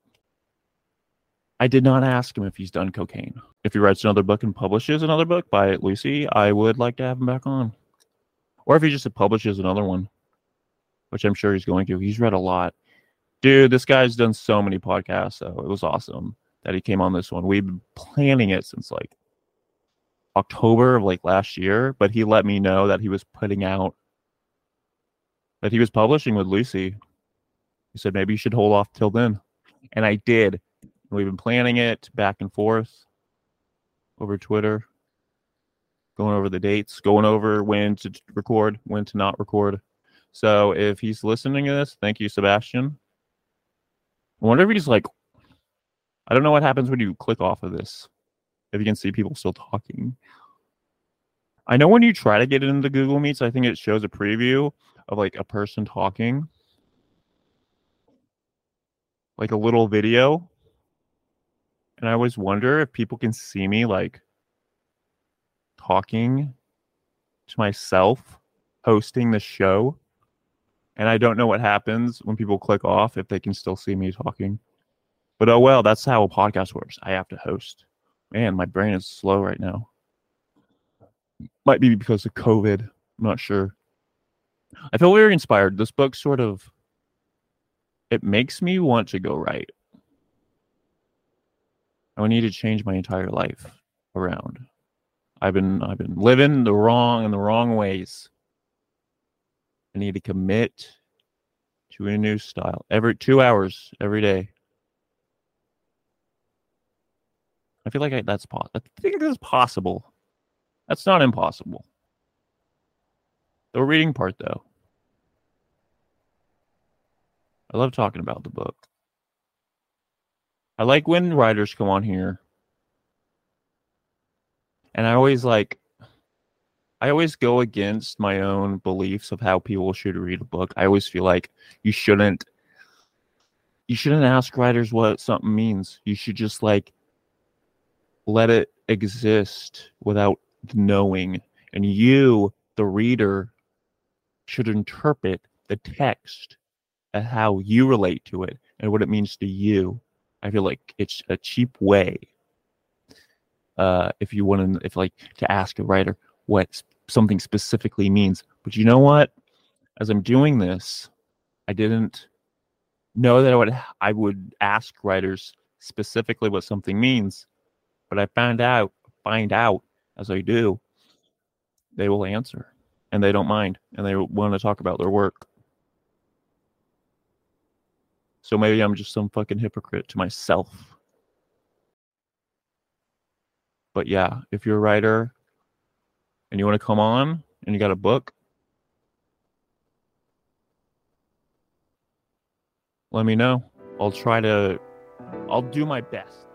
I did not ask him if he's done cocaine. If he writes another book and publishes another book by Lucy, I would like to have him back on. Or if he just publishes another one, which I'm sure he's going to. He's read a lot. Dude, this guy's done so many podcasts, so it was awesome that he came on this one. We've been planning it since like October of like last year, but he let me know that he was putting out that he was publishing with Lucy. He said maybe you should hold off till then. And I did. We've been planning it back and forth over Twitter, going over the dates, going over when to record, when to not record. So if he's listening to this, thank you, Sebastian. I wonder if he's like, I don't know what happens when you click off of this. If you can see people still talking. I know when you try to get into Google Meets, I think it shows a preview of like a person talking, like a little video. And I always wonder if people can see me like talking to myself hosting the show, and I don't know what happens when people click off if they can still see me talking. But oh well, that's how a podcast works. I have to host. Man, my brain is slow right now. Might be because of COVID. I'm not sure. I feel very inspired. This book sort of it makes me want to go write. I need to change my entire life around. I've been I've been living the wrong in the wrong ways. I need to commit to a new style every two hours every day. I feel like I, that's possible. I think that's possible. That's not impossible. The reading part, though. I love talking about the book. I like when writers come on here. And I always like I always go against my own beliefs of how people should read a book. I always feel like you shouldn't you shouldn't ask writers what something means. You should just like let it exist without knowing. And you, the reader, should interpret the text and how you relate to it and what it means to you. I feel like it's a cheap way. Uh, if you want to, if like to ask a writer what something specifically means. But you know what? As I'm doing this, I didn't know that I would I would ask writers specifically what something means, but I found out find out as I do, they will answer and they don't mind and they want to talk about their work. So maybe I'm just some fucking hypocrite to myself. But yeah, if you're a writer and you want to come on and you got a book, let me know. I'll try to, I'll do my best.